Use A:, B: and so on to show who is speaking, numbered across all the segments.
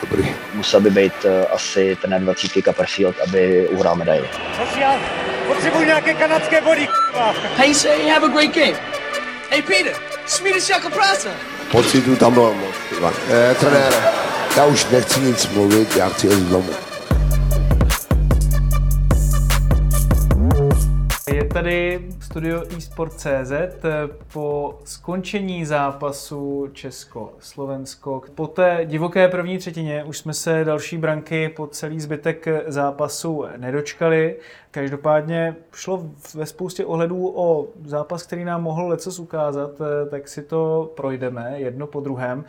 A: Dobrý.
B: Musel by být uh, asi ten 20 Copperfield, aby uhrál medaili.
C: Social, potřebuji nějaké kanadské body,
D: Hey, say have a great game. Hey, Peter, Swedish jako práce.
A: Pocitu tam bylo moc. Ivan. Eh, trenére, já už nechci nic mluvit, já chci jít domů.
E: Je tady studio eSport.cz po skončení zápasu Česko-Slovensko. Po té divoké první třetině už jsme se další branky po celý zbytek zápasu nedočkali. Každopádně šlo ve spoustě ohledů o zápas, který nám mohl lecos ukázat, tak si to projdeme jedno po druhém.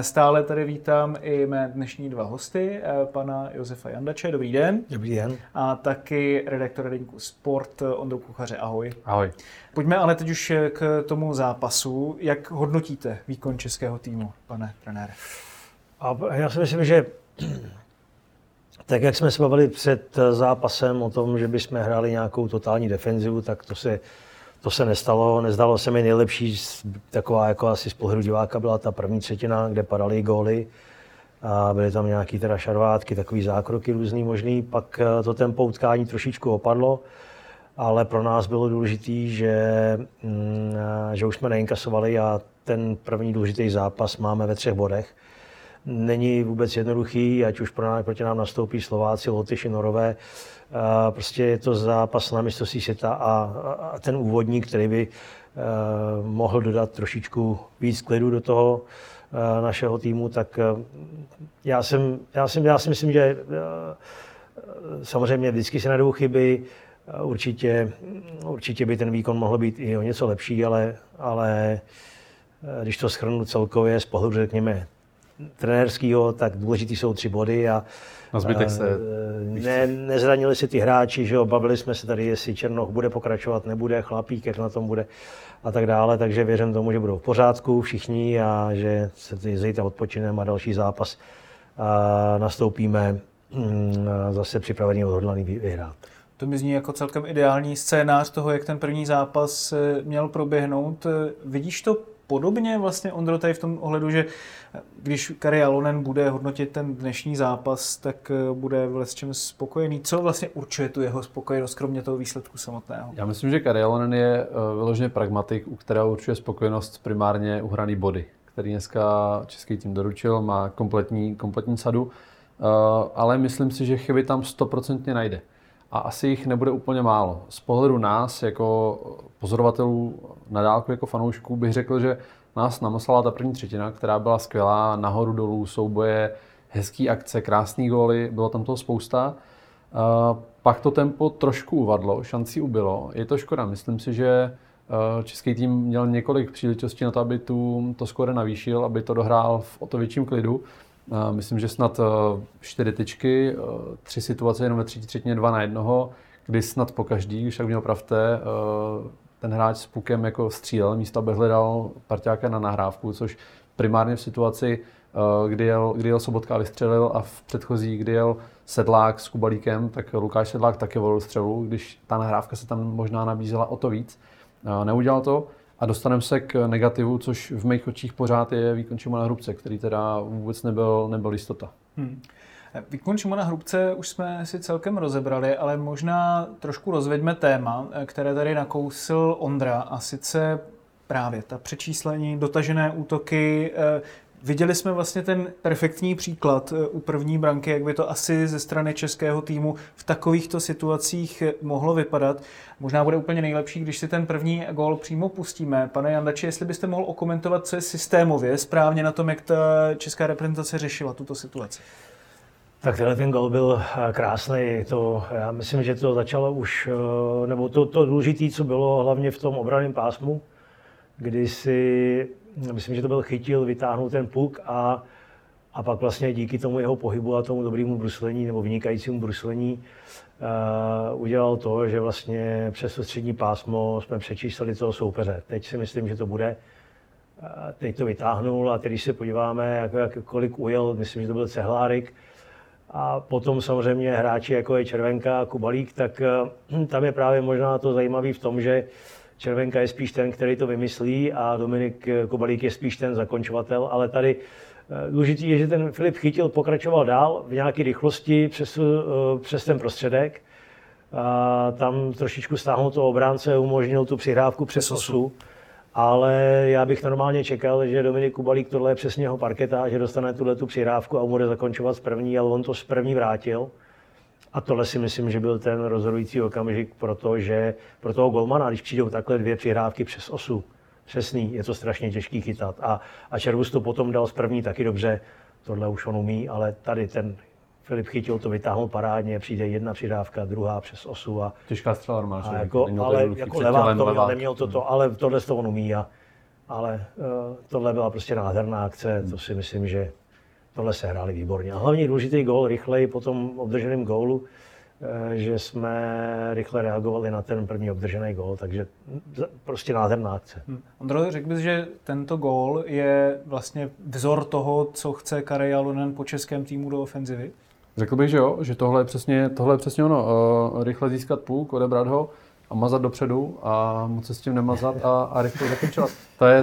E: Stále tady vítám i mé dnešní dva hosty, pana Josefa Jandače, dobrý den.
F: Dobrý den.
E: A taky redaktor deníku Sport Ondou Kuchaře, ahoj.
F: Ahoj.
E: Pojďme ale teď už k tomu zápasu. Jak hodnotíte výkon českého týmu, pane trenére?
F: A já si myslím, že tak jak jsme se bavili před zápasem o tom, že bychom hráli nějakou totální defenzivu, tak to se, to se nestalo. Nezdalo se mi nejlepší, taková jako asi z pohledu diváka byla ta první třetina, kde padaly góly a byly tam nějaké teda šarvátky, takový zákroky různý možný. Pak to tempo utkání trošičku opadlo, ale pro nás bylo důležité, že, mm, že už jsme neinkasovali a ten první důležitý zápas máme ve třech bodech není vůbec jednoduchý, ať už pro nás, proti nám nastoupí Slováci, Lotyši, Norové. Prostě je to zápas na mistrovství světa a, a ten úvodník, který by mohl dodat trošičku víc klidu do toho našeho týmu, tak já, jsem, já, jsem, já si myslím, že samozřejmě vždycky se najdou chyby, určitě, určitě by ten výkon mohl být i o něco lepší, ale, ale když to schrnu celkově z pohledu, řekněme, trenérského, tak důležitý jsou tři body a
G: na zbytek se...
F: Ne, nezranili si ty hráči, že jo, bavili jsme se tady, jestli Černoch bude pokračovat, nebude, Chlapík, jak na tom bude a tak dále, takže věřím tomu, že budou v pořádku všichni a že se zítra odpočineme a další zápas a nastoupíme mm, zase připravený odhodlaný vyhrát.
E: To mi zní jako celkem ideální scénář toho, jak ten první zápas měl proběhnout. Vidíš to podobně vlastně Ondro tady v tom ohledu, že když Kari Alonen bude hodnotit ten dnešní zápas, tak bude v čem spokojený. Co vlastně určuje tu jeho spokojenost, kromě toho výsledku samotného?
G: Já myslím, že Kari Alonen je vyloženě pragmatik, u kterého určuje spokojenost primárně uhraný body, který dneska český tým doručil, má kompletní, kompletní sadu, ale myslím si, že chyby tam stoprocentně najde a asi jich nebude úplně málo. Z pohledu nás, jako pozorovatelů na dálku, jako fanoušků, bych řekl, že nás namyslala ta první třetina, která byla skvělá, nahoru dolů, souboje, hezký akce, krásný góly, bylo tam toho spousta. Pak to tempo trošku uvadlo, šancí ubylo. Je to škoda, myslím si, že český tým měl několik příležitostí na to, aby tu, to skore navýšil, aby to dohrál v o to větším klidu. Myslím, že snad čtyři tyčky, tři situace jenom ve třetí třetině, dva na jednoho, kdy snad po každý, když tak měl pravte, ten hráč s pukem jako střílel, místo aby hledal parťáka na nahrávku, což primárně v situaci, kdy jel, kdy jel Sobotka a vystřelil a v předchozí, kdy jel Sedlák s Kubalíkem, tak Lukáš Sedlák také volil střelu, když ta nahrávka se tam možná nabízela o to víc. Neudělal to, a dostaneme se k negativu, což v mých očích pořád je výkon Šimona Hrubce, který teda vůbec nebyl, nebyl jistota. Hmm.
E: Výkon Šimona Hrubce už jsme si celkem rozebrali, ale možná trošku rozveďme téma, které tady nakousil Ondra, a sice právě ta přečíslení, dotažené útoky, Viděli jsme vlastně ten perfektní příklad eh, u první branky, jak by to asi ze strany českého týmu v takovýchto situacích eh, mohlo vypadat. Možná bude úplně nejlepší, když si ten první gól přímo pustíme. Pane Jandači, jestli byste mohl okomentovat, co je systémově správně na tom, jak ta česká reprezentace řešila tuto situaci.
F: Tak tenhle ten gol byl eh, krásný. To, já myslím, že to začalo už, nebo to, to důležité, co bylo hlavně v tom obraném pásmu, kdy si myslím, že to byl chytil, vytáhnul ten puk a A pak vlastně díky tomu jeho pohybu a tomu dobrému bruslení nebo vynikajícímu bruslení uh, udělal to, že vlastně přes to střední pásmo jsme přečíslili toho soupeře. Teď si myslím, že to bude. Uh, teď to vytáhnul a teď, když se podíváme, jak, jak, kolik ujel, myslím, že to byl Cehlárik, a potom samozřejmě hráči jako je Červenka a Kubalík, tak uh, tam je právě možná to zajímavé v tom, že Červenka je spíš ten, který to vymyslí a Dominik Kubalík je spíš ten zakončovatel, ale tady Eh, důležitý je, že ten Filip chytil, pokračoval dál v nějaké rychlosti přes, eh, přes ten prostředek. A tam trošičku stáhnul to obránce, umožnil tu přihrávku přes osu. Ale já bych normálně čekal, že Dominik Kubalík tohle je přesně jeho parketa, že dostane tuhle tu přihrávku a bude zakončovat z první, ale on to z první vrátil. A tohle si myslím, že byl ten rozhodující okamžik pro, to, že, pro toho golmana, když přijdou takhle dvě přihrávky přes osu, přesný, je to strašně těžký chytat. A, a Červus to potom dal z první taky dobře, tohle už on umí, ale tady ten Filip chytil to, vytáhl parádně, přijde jedna přidávka, druhá přes osu. A,
G: Těžká střela normálně.
F: A jako, ale jako levá to měl, neměl to, to, ale tohle to on umí. A, ale uh, tohle byla prostě nádherná akce, hmm. to si myslím, že tohle se hráli výborně. A hlavně důležitý gól, rychleji po tom obdrženém gólu, Eh, že jsme rychle reagovali na ten první obdržený gól, takže prostě nádherná akce. Hmm.
E: Ondro, řekl bys, že tento gól je vlastně vzor toho, co chce Karel Jalonen po českém týmu do ofenzivy?
G: Řekl bych, že jo, že tohle je přesně, tohle je přesně ono. Uh, rychle získat půl, odebrat ho, a mazat dopředu a moc se s tím nemazat a, a rychle zakončovat. To je.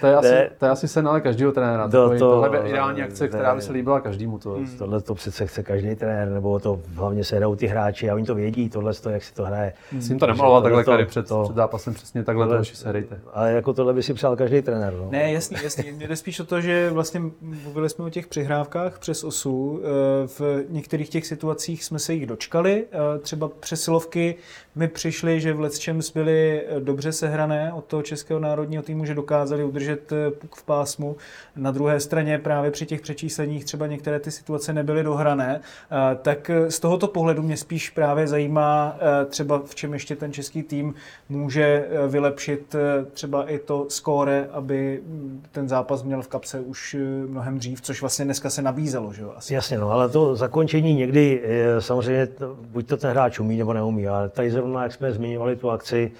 G: To je, asi, to je asi sen ale každého trenéra. To, to, tohle je ideální akce, která by se líbila každému. To.
F: Hmm. Tohle to přece chce každý trenér, nebo to hlavně se hrajou ty hráči a oni to vědí, tohle to, jak si to hraje.
G: Hmm. Jsem to nemaloval takhle tady před, to, před zápasem, přesně takhle tohle, to, se hrajte.
F: Ale jako tohle by si přál každý trenér. No.
E: Ne, jasně, jasně. Mně jde spíš o to, že vlastně mluvili jsme o těch přihrávkách přes osu. Eh, v některých těch situacích jsme se jich dočkali, eh, třeba přesilovky mi přišli, že v Let's byly eh, dobře sehrané od toho českého národního týmu, že dokázali udržet eh, puk v pásmu. Na druhé straně právě při těch přečísleních třeba některé ty situace nebyly dohrané. Eh, tak z tohoto pohledu mě spíš právě zajímá třeba v čem ještě ten český tým může vylepšit třeba i to skóre, aby mm, ten zápas měl v kapse už mnohem dřív, což vlastně dneska se nabízelo. Že jo?
F: Asi. Jasně, no, ale to zakončení někdy samozřejmě buď to ten hráč umí nebo neumí, ale tady zrovna jak jsme zmiňovali tu akci,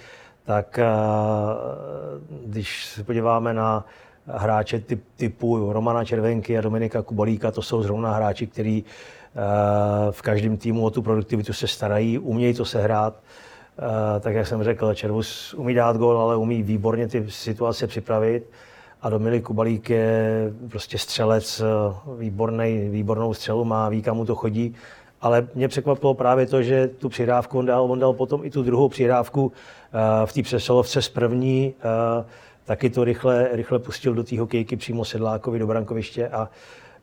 F: tak eh, když se podíváme na hráče typ, typu Romana Červenky a Dominika Kubalíka, to jsou zrovna hráči, kteří eh, v každém týmu o tu produktivitu se starají, umějí to sehrát. Eh, tak jak jsem řekl, Červus umí dát gol, ale umí výborně ty situace připravit. A Dominik Kubalík je prostě střelec, výborný, výbornou střelu má, ví, kam mu to chodí ale mě překvapilo právě to, že tu přihrávku on dal, on dal potom i tu druhou přihrávku v té přesolovce z první, uh, taky to rychle, rychle pustil do té hokejky přímo Sedlákovi do brankoviště a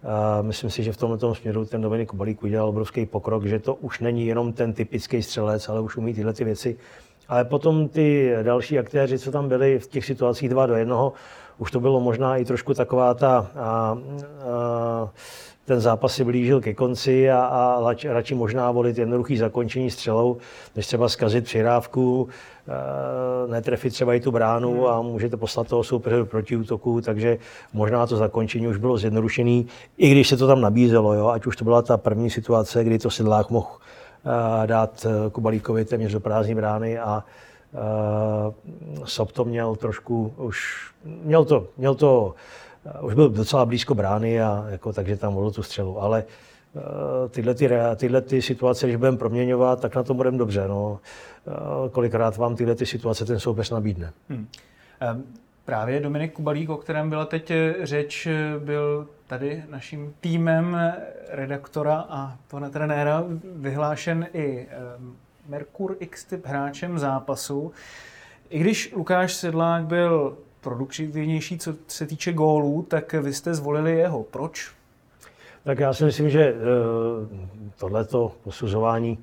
F: Uh, myslím si, že v tomto směru ten Dominik Balík udělal obrovský pokrok, že to už není jenom ten typický střelec, ale už umí tyhle ty věci. Ale potom ty další aktéři, co tam byli v těch situacích dva do jednoho, už to bylo možná i trošku taková ta a, a, ten zápas si blížil ke konci a, a radši možná volit jednoduchý zakončení střelou, než třeba zkazit přihrávku, e, netrefit třeba i tu bránu hmm. a můžete poslat toho soupeře do protiútoku, takže možná to zakončení už bylo zjednodušené, i když se to tam nabízelo, jo, ať už to byla ta první situace, kdy to Sedlák mohl e, dát e, Kubalíkovi téměř do prázdní brány a e, Sob to měl trošku už, měl to, měl to už byl docela blízko brány, a jako, takže tam volil tu střelu. Ale uh, tyhle, ty, tyhle ty situace, když budeme proměňovat, tak na to budeme dobře. No. Uh, kolikrát vám tyhle ty situace ten soupeř nabídne. Hmm.
E: Um. Právě Dominik Kubalík, o kterém byla teď řeč, byl tady naším týmem redaktora a pana trenéra vyhlášen i Merkur X-typ hráčem zápasu. I když Lukáš Sedlák byl produktivnější, co se týče gólů, tak vy jste zvolili jeho. Proč?
F: Tak já si myslím, že eh, tohleto posuzování,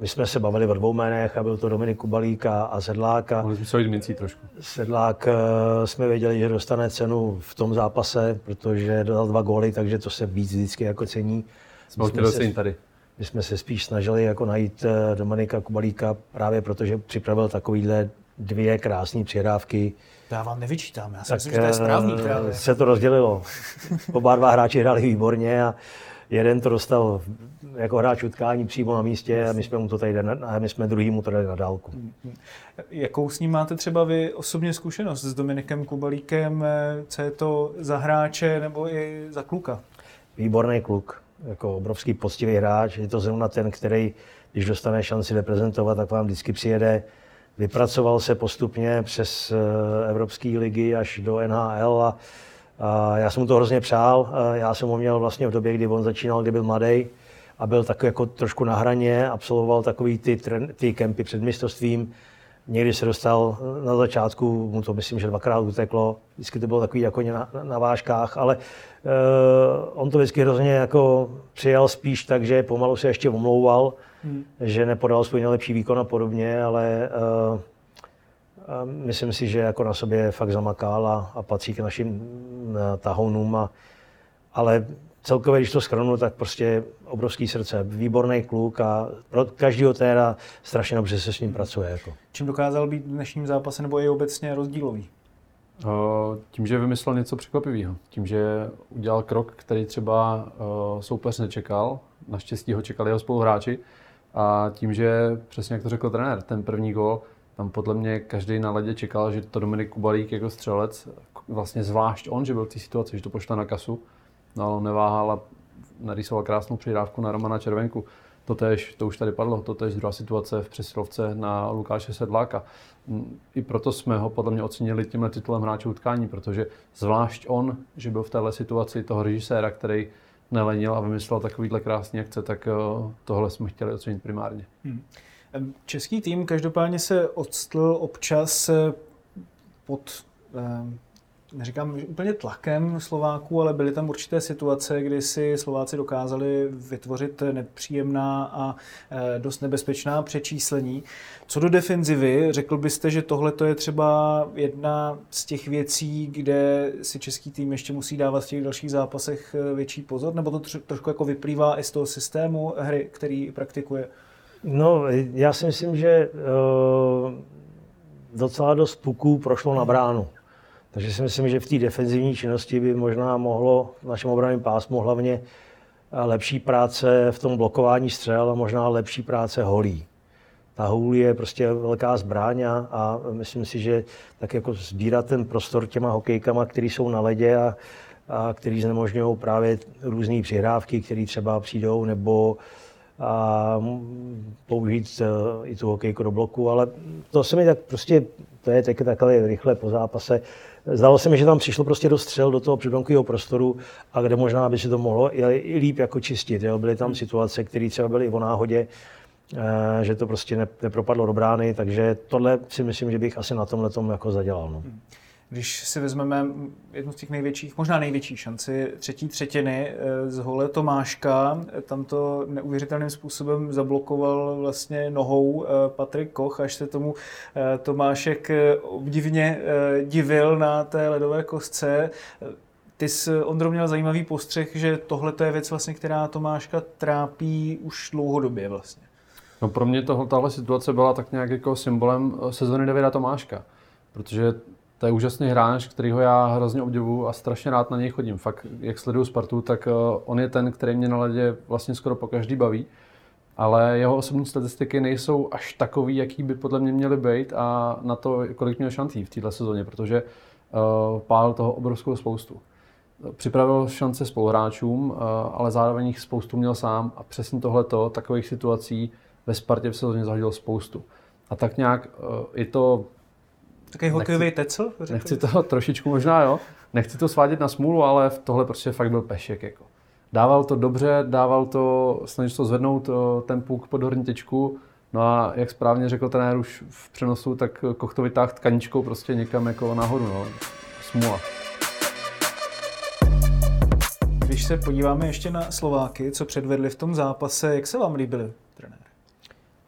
F: my jsme se bavili o dvou jménech a byl to Dominik Kubalík a Sedlák.
G: Mohli jsme se hodit mincí trošku.
F: Sedlák eh, jsme věděli, že dostane cenu v tom zápase, protože dodal dva góly, takže to se víc vždycky jako cení.
G: Jsme se, tady.
F: My jsme se spíš snažili jako najít eh, Dominika Kubalíka právě protože připravil takovýhle dvě krásné přihrávky,
E: To já vám nevyčítám, já si myslím, že to je správný
F: eh,
E: právě.
F: se to rozdělilo. Oba dva hráči hráli výborně a jeden to dostal jako hráč utkání přímo na místě a my jsme mu to tady dali, a my jsme druhý mu to dali na dálku.
E: Jakou s ním máte třeba vy osobně zkušenost s Dominikem Kubalíkem? eh, Co je to za hráče nebo i za kluka?
F: Výborný kluk, jako obrovský poctivý hráč. Je to zrovna ten, který, když dostane šanci reprezentovat, tak vám vždycky přijede. Vypracoval se postupně přes eh, Evropské ligy až do NHL a, a já jsem mu to hrozně přál. A Já jsem ho měl vlastně v době, kdy on začínal, kdy byl mladý a byl takový jako trošku na hraně, absolvoval takový ty, ty kempy před mistrovstvím. Někdy se dostal na začátku, mu to myslím, že dvakrát uteklo, vždycky to bylo takový jako na, na vážkách, ale uh, on to vždycky hrozně jako přijal spíš tak, že pomalu se ještě omlouval, hmm. že nepodal svůj nejlepší výkon a podobně, ale uh, a myslím si, že jako na sobě fakt zamakal a, a patří k našim eh, tahounům. A, ale celkově, když to schrnu, tak prostě obrovský srdce, výborný kluk a pro každého téra strašně dobře se s ním pracuje. Jako.
E: Čím dokázal být v dnešním zápase nebo i obecně rozdílový?
G: Eh, Tím, že vymyslel něco překvapivého. Tím, že udělal krok, který třeba eh, soupeř nečekal. Naštěstí ho čekali jeho spoluhráči. A tím, že přesně jak to řekl trenér, ten první gol, tam podle mě každý na ledě čekal, že to Dominik Kubalík jako střelec, vlastně zvlášť on, že byl v té situaci, že to pošle na kasu, no ale neváhal a narýsoval krásnou přidávku na Romana Červenku. Totež, to už tady padlo, totež druhá situace v přesilovce na Lukáše Sedláka. Mm, I proto jsme ho podle mě ocenili tímhle titulem hráče utkání, protože zvlášť on, že byl v téhle situaci toho režiséra, který nelenil a vymyslel takovýhle krásný akce, tak eh, tohle jsme chtěli ocenit primárně.
E: Hmm. Český tým každopádně se odstl občas eh, pod, eh, neříkám úplně tlakem Slováků, ale byly tam určité situace, kdy si Slováci dokázali vytvořit nepříjemná a eh, dost nebezpečná přečíslení. Co do defenzivy, řekl byste, že tohle je třeba jedna z těch věcí, kde si český tým ještě musí dávat v těch dalších zápasech eh, větší pozor, nebo to tr- trošku jako vyplývá i z toho systému hry, který praktikuje?
F: No, já si myslím, že uh, docela dost puků prošlo na bránu. Takže si myslím, že v té defenzivní činnosti by možná mohlo v našem obraném pásmu hlavně lepší práce v tom blokování střel a možná lepší práce holí. Ta hůl je prostě velká zbraň a, myslím si, že tak jako sbírat ten prostor těma hokejkama, který jsou na ledě a, a který znemožňují právě různé přihrávky, které třeba přijdou, nebo a použít uh, i tu hokejku do bloku, ale to se mi tak prostě, to je teď takhle rychle po zápase. Zdálo se mi, že tam přišlo prostě do střel do toho předbankového prostoru a kde možná by si to mohlo i, líp jako čistit. Jo. Byly tam situace, které třeba byly i o náhodě, uh, že to prostě ne, nepropadlo do brány, takže tohle si myslím, že bych asi na tomhle tom jako zadělal. No.
E: Když si vezmeme jednu z těch největších, možná největší šanci třetí třetiny eh, z hole Tomáška, tam to neuvěřitelným způsobem zablokoval vlastně nohou eh, Patrik Koch, až se tomu eh, Tomášek obdivně divil na té ledové kostce. Ty jsi, Ondro, měl zajímavý postřeh, že tohle je věc, vlastně, která Tomáška trápí už dlouhodobě vlastně.
G: No pro mě tohle, tahle situace byla tak nějak jako symbolem sezony Davida Tomáška, protože to je úžasný hráč, kterýho já hrozně obdivuju a strašně rád na něj chodím. Fakt, jak sleduju Spartu, tak on je ten, který mě na ledě vlastně skoro po každý baví. Ale jeho osobní statistiky nejsou až takový, jaký by podle mě měly být a na to, kolik měl šancí v této sezóně, protože uh, pál toho obrovskou spoustu. Připravil šance spoluhráčům, uh, ale zároveň jich spoustu měl sám a přesně tohleto, takových situací ve Spartě v sezóně zahodil spoustu. A tak nějak uh, je to
E: Takový hokejový tecl?
G: Nechci to trošičku možná, jo. Nechci to svádět na smůlu, ale v tohle prostě fakt byl pešek. Jako. Dával to dobře, dával to, snažil to zvednout ten puk pod horní těčku, No a jak správně řekl trenér už v přenosu, tak Koch to vytáhl tkaničkou prostě někam jako nahoru. No. Smůla.
E: Když se podíváme ještě na Slováky, co předvedli v tom zápase, jak se vám líbili, trenér?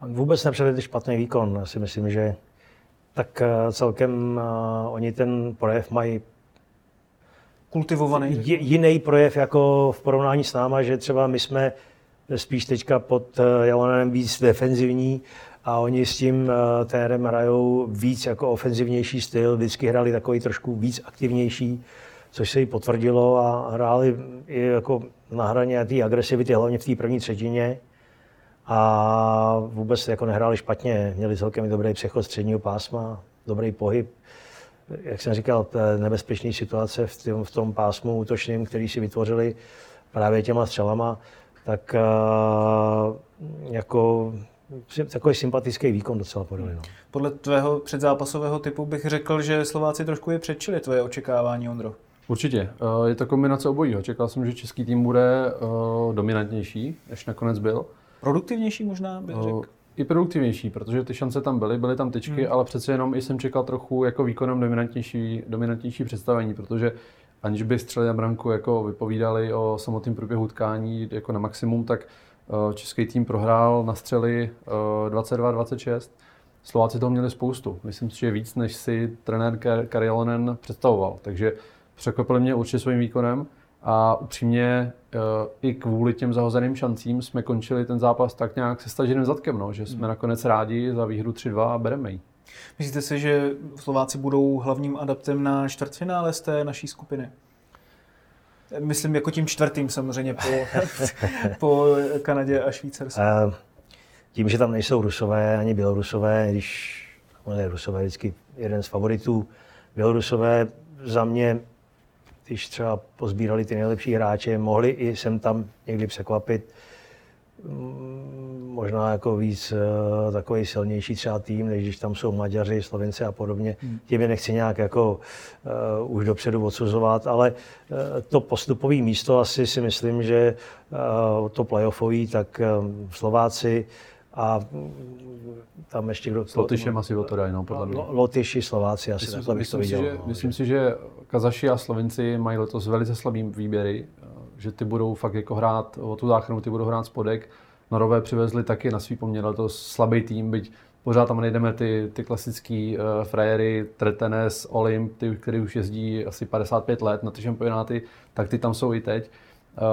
F: Vůbec nepředvedli špatný výkon. Já si myslím, že tak celkem uh, oni ten projev mají
E: kultivovaný.
F: Jiný projev jako v porovnání s náma, že třeba my jsme spíš teďka pod Jalonem víc defenzivní a oni s tím térem hrajou víc jako ofenzivnější styl, vždycky hrali takový trošku víc aktivnější, což se jí potvrdilo a hráli i jako na hraně té agresivity, hlavně v té první třetině a vůbec jako nehráli špatně, měli celkem dobrý přechod středního pásma, dobrý pohyb. Jak jsem říkal, nebezpečné situace v tom, v tom pásmu útočným, který si vytvořili právě těma střelama, tak uh, jako takový sympatický výkon docela podali. No.
E: Podle tvého předzápasového typu bych řekl, že Slováci trošku je předčili tvoje očekávání, Ondro.
G: Určitě. Je to kombinace obojího. Čekal jsem, že český tým bude dominantnější, než nakonec byl.
E: Produktivnější možná bych řekl.
G: I produktivnější, protože ty šance tam byly, byly tam tyčky, hmm. ale přece jenom i jsem čekal trochu jako výkonem dominantnější, dominantnější představení, protože aniž by střeli na branku jako vypovídali o samotném průběhu tkání jako na maximum, tak eh, český tým prohrál na střely 22-26. Eh, Slováci toho měli spoustu. Myslím si, že víc, než si trenér Karialonen představoval. Takže překvapili mě určitě svým výkonem. A upřímně eh, i kvůli těm zahozeným šancím jsme končili ten zápas tak nějak se staženým zadkem, no, že jsme hmm. nakonec rádi za výhru 3-2 a bereme ji.
E: Myslíte si, že Slováci budou hlavním adaptem na čtvrtfinále z té naší skupiny? Myslím jako tím čtvrtým samozřejmě po, po Kanadě a Švýcarsku. Uh,
F: tím, že tam nejsou Rusové ani Bělorusové, když ne, Rusové vždycky jeden z favoritů, Bělorusové za mě když třeba pozbírali ty nejlepší hráče, mohli i sem tam někdy překvapit. Mm, možná jako víc uh, takový silnější třeba tým, než když tam jsou Maďaři, Slovenci a podobně. Hmm. Tím je nechci nějak jako uh, už dopředu odsuzovat, ale uh, to postupové místo asi si myslím, že uh, to playoffový, tak uh, Slováci a tam ještě kdo...
G: S Lotyšem asi o to dají, no, podle mě.
F: Lotyši, Slováci, asi
G: myslím,
F: takhle
G: bych to viděl. Si, že, no, myslím že... si, že Kazaši a Slovenci mají letos velice slabý výběry, že ty budou fakt jako hrát o tu záchranu, ty budou hrát spodek. Norové přivezli taky na svý poměr letos slabý tým, byť pořád tam nejdeme ty, ty klasický uh, frajery, Tretenes, Olymp, ty, který už jezdí asi 55 let na ty šampionáty, tak ty tam jsou i teď. Uh,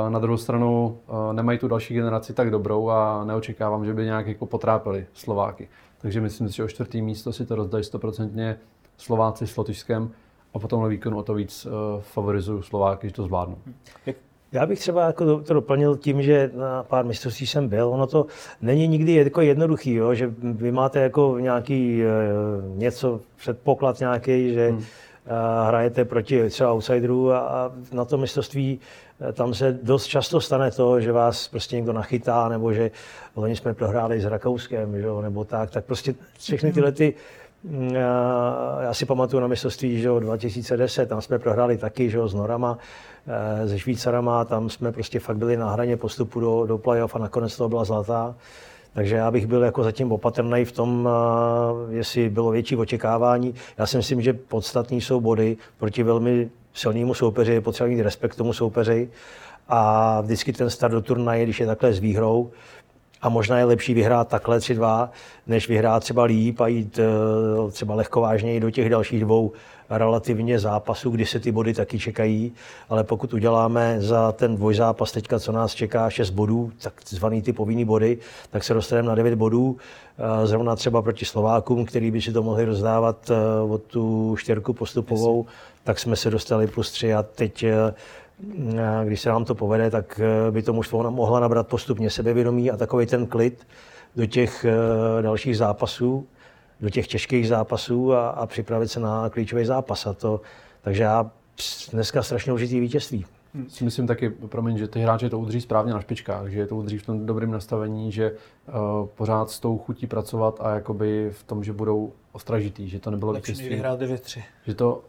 G: na druhou stranu uh, nemají tu další generaci tak dobrou a neočekávám, že by nějak jako potrápili Slováky. Takže myslím si, že o čtvrtý místo si to rozdají stoprocentně Slováci s Lotyšskem a potom na výkonu o to víc uh, favorizuju Slováky, že to zvládnu.
F: Já bych třeba jako to doplnil tím, že na pár mistrovství jsem byl. Ono to není nikdy jako jednoduchý, jo? že vy máte jako nějaký něco, předpoklad nějaký, že hmm. hrajete proti třeba outsiderů a, a na to mistrovství tam se dost často stane to, že vás prostě někdo nachytá, nebo že oni jsme prohráli s Rakouskem, že, nebo tak, tak prostě všechny tyhle ty Mm, já si pamatuju na mistrovství že 2010, tam jsme prohráli taky že s Norama, eh, se Švýcarama, tam jsme prostě fakt byli na hraně postupu do, do playoff a nakonec to byla zlatá. Takže já bych byl jako zatím opatrný v tom, eh, jestli bylo větší očekávání. Já si myslím, že podstatní jsou body proti velmi silnému soupeři, potřeba mít respekt tomu soupeři. A vždycky ten start do turnaje, když je takhle s výhrou, a možná je lepší vyhrát takhle 3-2, než vyhrát třeba líp a jít eh, třeba lehkovážněji do těch dalších dvou relativně zápasů, kdy se ty body taky čekají, ale pokud uděláme za ten dvojzápas teďka, co nás čeká 6 bodů, takzvaný ty povinný body, tak se dostaneme na 9 bodů, zrovna třeba proti Slovákům, který by si to mohli rozdávat eh, od tu štěrku postupovou, tak jsme se dostali plus 3 a teď když se nám to povede, tak by to mužstvo mohla nabrat postupně sebevědomí a takový ten klid do těch dalších zápasů, do těch těžkých zápasů a, a připravit se na klíčový zápas. A to, takže já dneska strašně užitý vítězství.
G: Hmm. Si myslím taky, promiň, že ty hráči to udrží správně na špičkách, že je to udrží v tom dobrém nastavení, že uh, pořád s tou chutí pracovat a jakoby v tom, že budou ostražitý, že to nebylo
E: Lepší
G: vítězství.
E: vyhrát 9-3.
G: Že to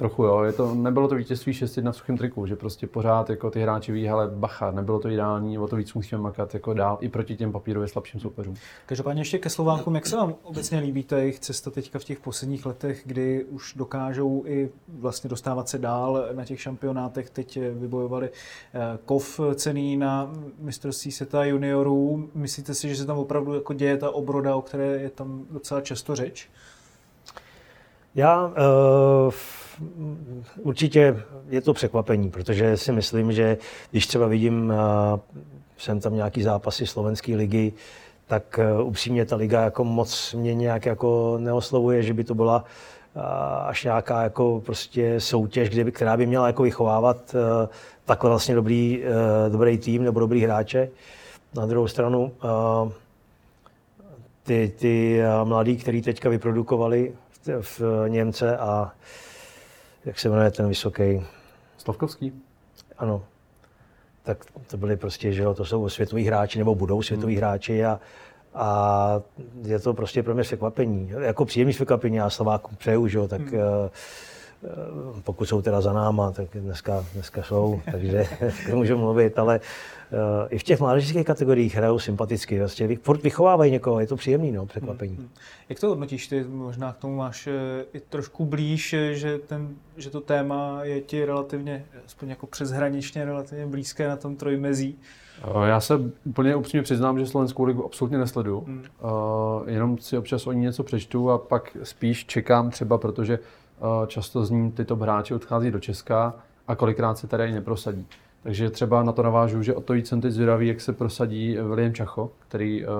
G: Trochu jo, je to, nebylo to vítězství 6 na suchém triku, že prostě pořád jako ty hráči ví, hele, bacha, nebylo to ideální, o to víc musíme makat jako dál i proti těm papírově slabším soupeřům.
E: Každopádně ještě ke Slovákům, jak se vám obecně líbí ta jejich cesta teďka v těch posledních letech, kdy už dokážou i vlastně dostávat se dál na těch šampionátech, teď vybojovali eh, kov cený na mistrovství světa juniorů. Myslíte si, že se tam opravdu jako děje ta obroda, o které je tam docela často řeč?
F: Já uh, určitě je to překvapení, protože si myslím, že když třeba vidím, jsem tam nějaký zápasy slovenské ligy, tak eh, upřímně ta liga jako moc mě nějak jako neoslovuje, že by to byla až nějaká jako prostě soutěž, kde by, která by měla jako vychovávat eh, takhle vlastně dobrý, dobrý tým nebo dobrý hráče. Na druhou stranu ty, ty mladí, který teďka vyprodukovali v, v Němce a jak se jmenuje ten vysoký?
G: Slavkovský.
F: Ano, tak to byly prostě, že jo, to jsou světoví hráči nebo budou světoví hmm. hráči a, a je to prostě pro mě překvapení. Jako příjemný překvapení, já Slovákům přeju, že jo, tak hmm. Uh, pokud jsou teda za náma, tak dneska, dneska jsou, takže můžu mluvit, ale uh, i v těch mládežnických kategoriích hrajou sympaticky, vlastně furt vychovávají někoho, je to příjemný, no, překvapení. Hmm.
E: Jak to hodnotíš ty? Možná k tomu máš i trošku blíž, že, ten, že to téma je ti relativně, aspoň jako přeshraničně relativně blízké na tom trojmezí.
G: Já se úplně upřímně přiznám, že Slovenskou ligu absolutně nesledu. Hmm. Jenom si občas o ní něco přečtu a pak spíš čekám třeba, protože často z ní tyto hráči odchází do Česka a kolikrát se tady neprosadí. Takže třeba na to navážu, že o to víc jsem teď zvědavý, jak se prosadí William Čacho, který uh,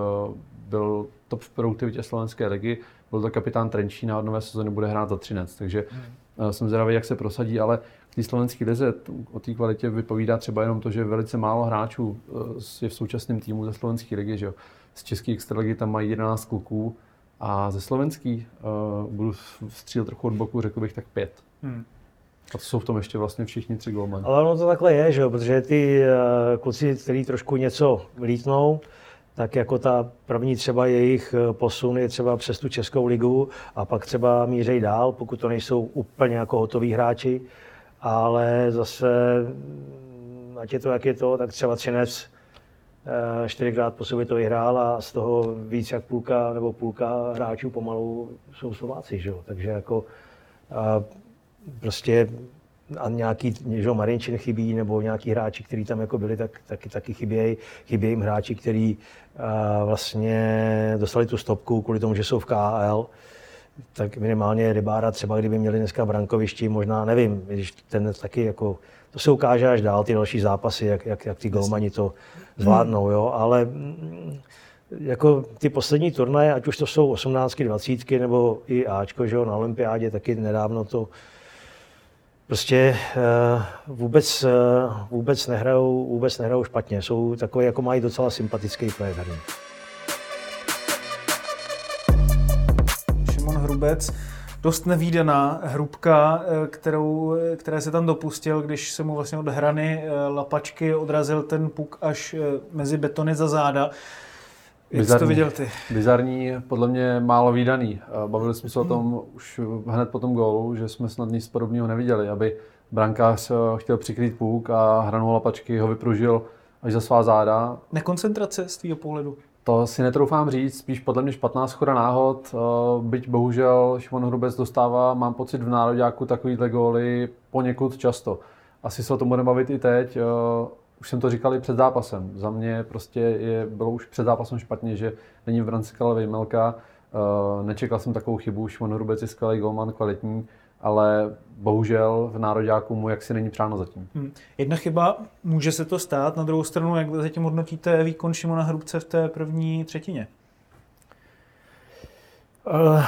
G: byl top v produktivitě slovenské ligy, byl to kapitán Trenčína a od nové sezóny bude hrát za Třinec, takže hmm. uh, jsem zvědavý, jak se prosadí, ale v té slovenské lize o té kvalitě vypovídá třeba jenom to, že velice málo hráčů je v současném týmu ze slovenské ligy, že jo. Z české extraligy tam mají 11 kluků a ze slovenský uh, budu střílet trochu od boku, řekl bych tak pět. Hmm. A to jsou v tom ještě vlastně všichni tři golmani.
F: Ale ono to takhle je, že jo, protože ty uh, kluci, kteří trošku něco vlítnou, tak jako ta první třeba jejich eh, posun je třeba přes tu Českou ligu a pak třeba mířej dál, pokud to nejsou úplně jako hotoví hráči, ale zase, ať je to jak je to, tak třeba Třinec čtyřikrát po sobě to vyhrál a z toho víc jak půlka nebo půlka hráčů pomalu jsou Slováci, že? takže jako a prostě a nějaký, že Marinčin chybí, nebo nějaký hráči, kteří tam jako byli, tak taky, taky chybějí. Chybějí jim hráči, kteří vlastně dostali tu stopku kvůli tomu, že jsou v KHL tak minimálně rybára třeba, kdyby měli dneska brankovišti, možná nevím, když ten taky jako, to se ukáže až dál, ty další zápasy, jak, jak, jak ty golmani to zvládnou, jo, ale mm, jako ty poslední turnaje, ať už to jsou 18, 20 nebo i Ačko, že jo, na olympiádě taky nedávno to prostě uh, vůbec, uh, vůbec, nehrajou, vůbec nehrajou špatně. Jsou takové, jako mají docela sympatický projev
E: vůbec. Dost nevýdaná hrubka, eh, kterou, eh, které se tam dopustil, když se mu vlastně od hrany eh, lapačky odrazil ten puk až mezi betony za záda. Jak bizarní, to viděl ty?
G: Bizarní, podle mě málo výdaný. Bavili jsme se o tom už hned po tom gólu, že jsme snad nic podobného neviděli, aby brankář chtěl přikrýt puk a hranou lapačky ho vypružil až za svá záda.
E: Nekoncentrace z tvého pohledu?
G: To si netroufám říct, spíš podle mě špatná schoda náhod, eh, byť bohužel Šimon Hrubec dostává, mám pocit v nároďáku takovýhle góly poněkud často. Asi se o tom budeme bavit i teď, eh, už jsem to říkal i před zápasem. Za mě prostě je, bylo už před zápasem špatně, že není v branci Kala eh, nečekal jsem takovou chybu, Šimon Hrubec je skvělý golman, kvalitní, ale bohužel v nároďáku mu jaksi není přáno zatím. Hmm.
E: Jedna chyba, může se to stát, na druhou stranu, jak zatím hodnotíte výkon Šimona Hrubce v té první třetině?
F: Uh,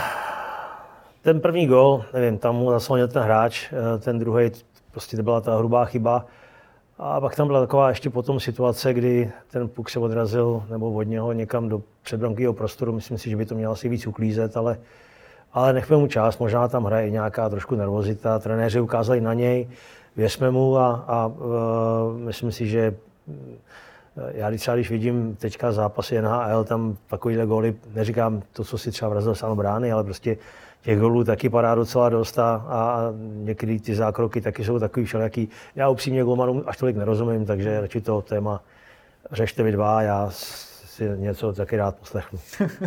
F: ten první gol, nevím, tam mu zaslonil ten hráč, eh, ten druhý, prostě to byla ta hrubá chyba. A pak tam byla taková ještě potom situace, kdy ten puk se odrazil nebo od něho někam do předbrankového prostoru. Myslím si, že by to mělo asi víc uklízet, ale ale nechme mu čas, možná tam hraje nějaká trošku nervozita, trenéři ukázali na něj, věřme mu a, a uh, myslím si, že e, já třeba když vidím teďka zápasy NHL, tam takovýhle góly, neříkám to, co si třeba vrazil sám brány, ale prostě těch gólů taky padá docela dost a, a někdy ty zákroky taky jsou takový všelijaký. Já upřímně golmanům až tolik nerozumím, takže radši to téma řešte vy dva, já si něco taky rád poslechnu.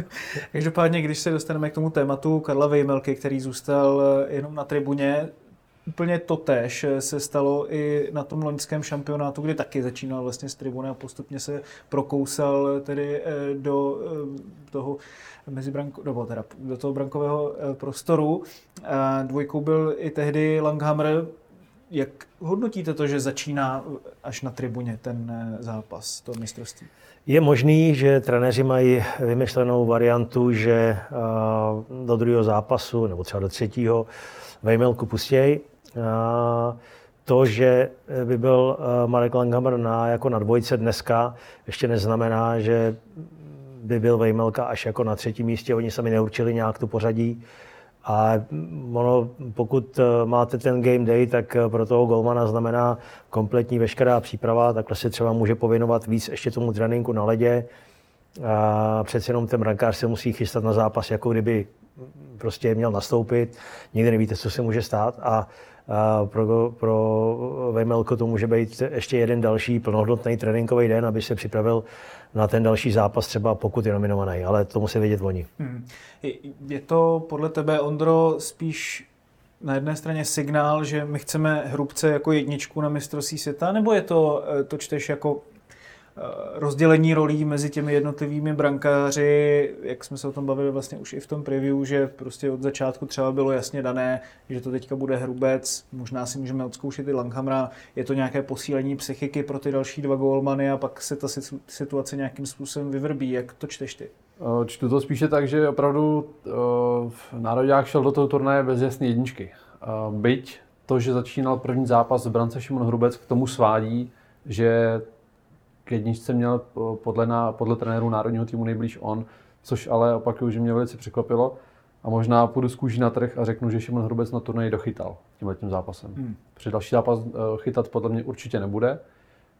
E: Každopádně, když se dostaneme k tomu tématu Karla Vejmelky, který zůstal eh, jenom na tribuně, úplně to tež se stalo i na tom loňském šampionátu, kdy taky začínal vlastně z tribuny a postupně se prokousal tedy eh, do eh, toho mezi branko, nebo teda do toho brankového prostoru. Dvojkou byl i tehdy Langhammer, Jak hodnotíte to, že začíná až na tribuně ten eh, zápas, to mistrovství?
F: Je možný, že trenéři mají vymyšlenou variantu, že eh, do druhého zápasu, nebo třeba do třetího, Vejmelku pustěj. To, že by byl Marek Langhammer na, jako na dvojce dneska, ještě neznamená, že by byl Vejmelka až jako na třetím místě. Oni sami neurčili nějak tu pořadí. A ono, pokud eh, máte ten game day, tak eh, pro toho golmana znamená kompletní veškerá příprava, takhle se třeba může povinovat víc ještě tomu tréninku na ledě. A přece jenom ten brankář se musí chystat na zápas, jako kdyby prostě měl nastoupit. Nikdy nevíte, co se může stát. A a pro, pro Vejmelko to může být ještě jeden další plnohodnotný tréninkový den, aby se připravil na ten další zápas, třeba pokud je nominovaný, ale to musí vědět oni. Hmm.
E: Je to podle tebe, Ondro, spíš na jedné straně signál, že my chceme hrubce jako jedničku na mistrovství světa, nebo je to, eh, to čteš jako rozdělení rolí mezi těmi jednotlivými brankáři, jak jsme se o tom bavili vlastně už i v tom preview, že prostě od začátku třeba bylo jasně dané, že to teďka bude Hrubec, možná si můžeme odzkoušet i Langhamra, je to nějaké posílení psychiky pro ty další dva golmany a pak se ta situace nějakým způsobem vyvrbí. Jak to čteš ty?
G: Eh, čtu to spíše tak, že opravdu uh, Národák šel do toho turnaje bez jasné jedničky. Byť to, že začínal první zápas v brance Šimon Hrubec, k tomu svádí, že k jedničce měl podle, na, podle trenéru národního týmu nejblíž on, což ale opakuju, že mě velice překvapilo. A možná půjdu z kůží na trh a řeknu, že Šimon Hrubec na turnaji dochytal tímhle zápasem. Hmm. Při další zápas eh, chytat podle mě určitě nebude.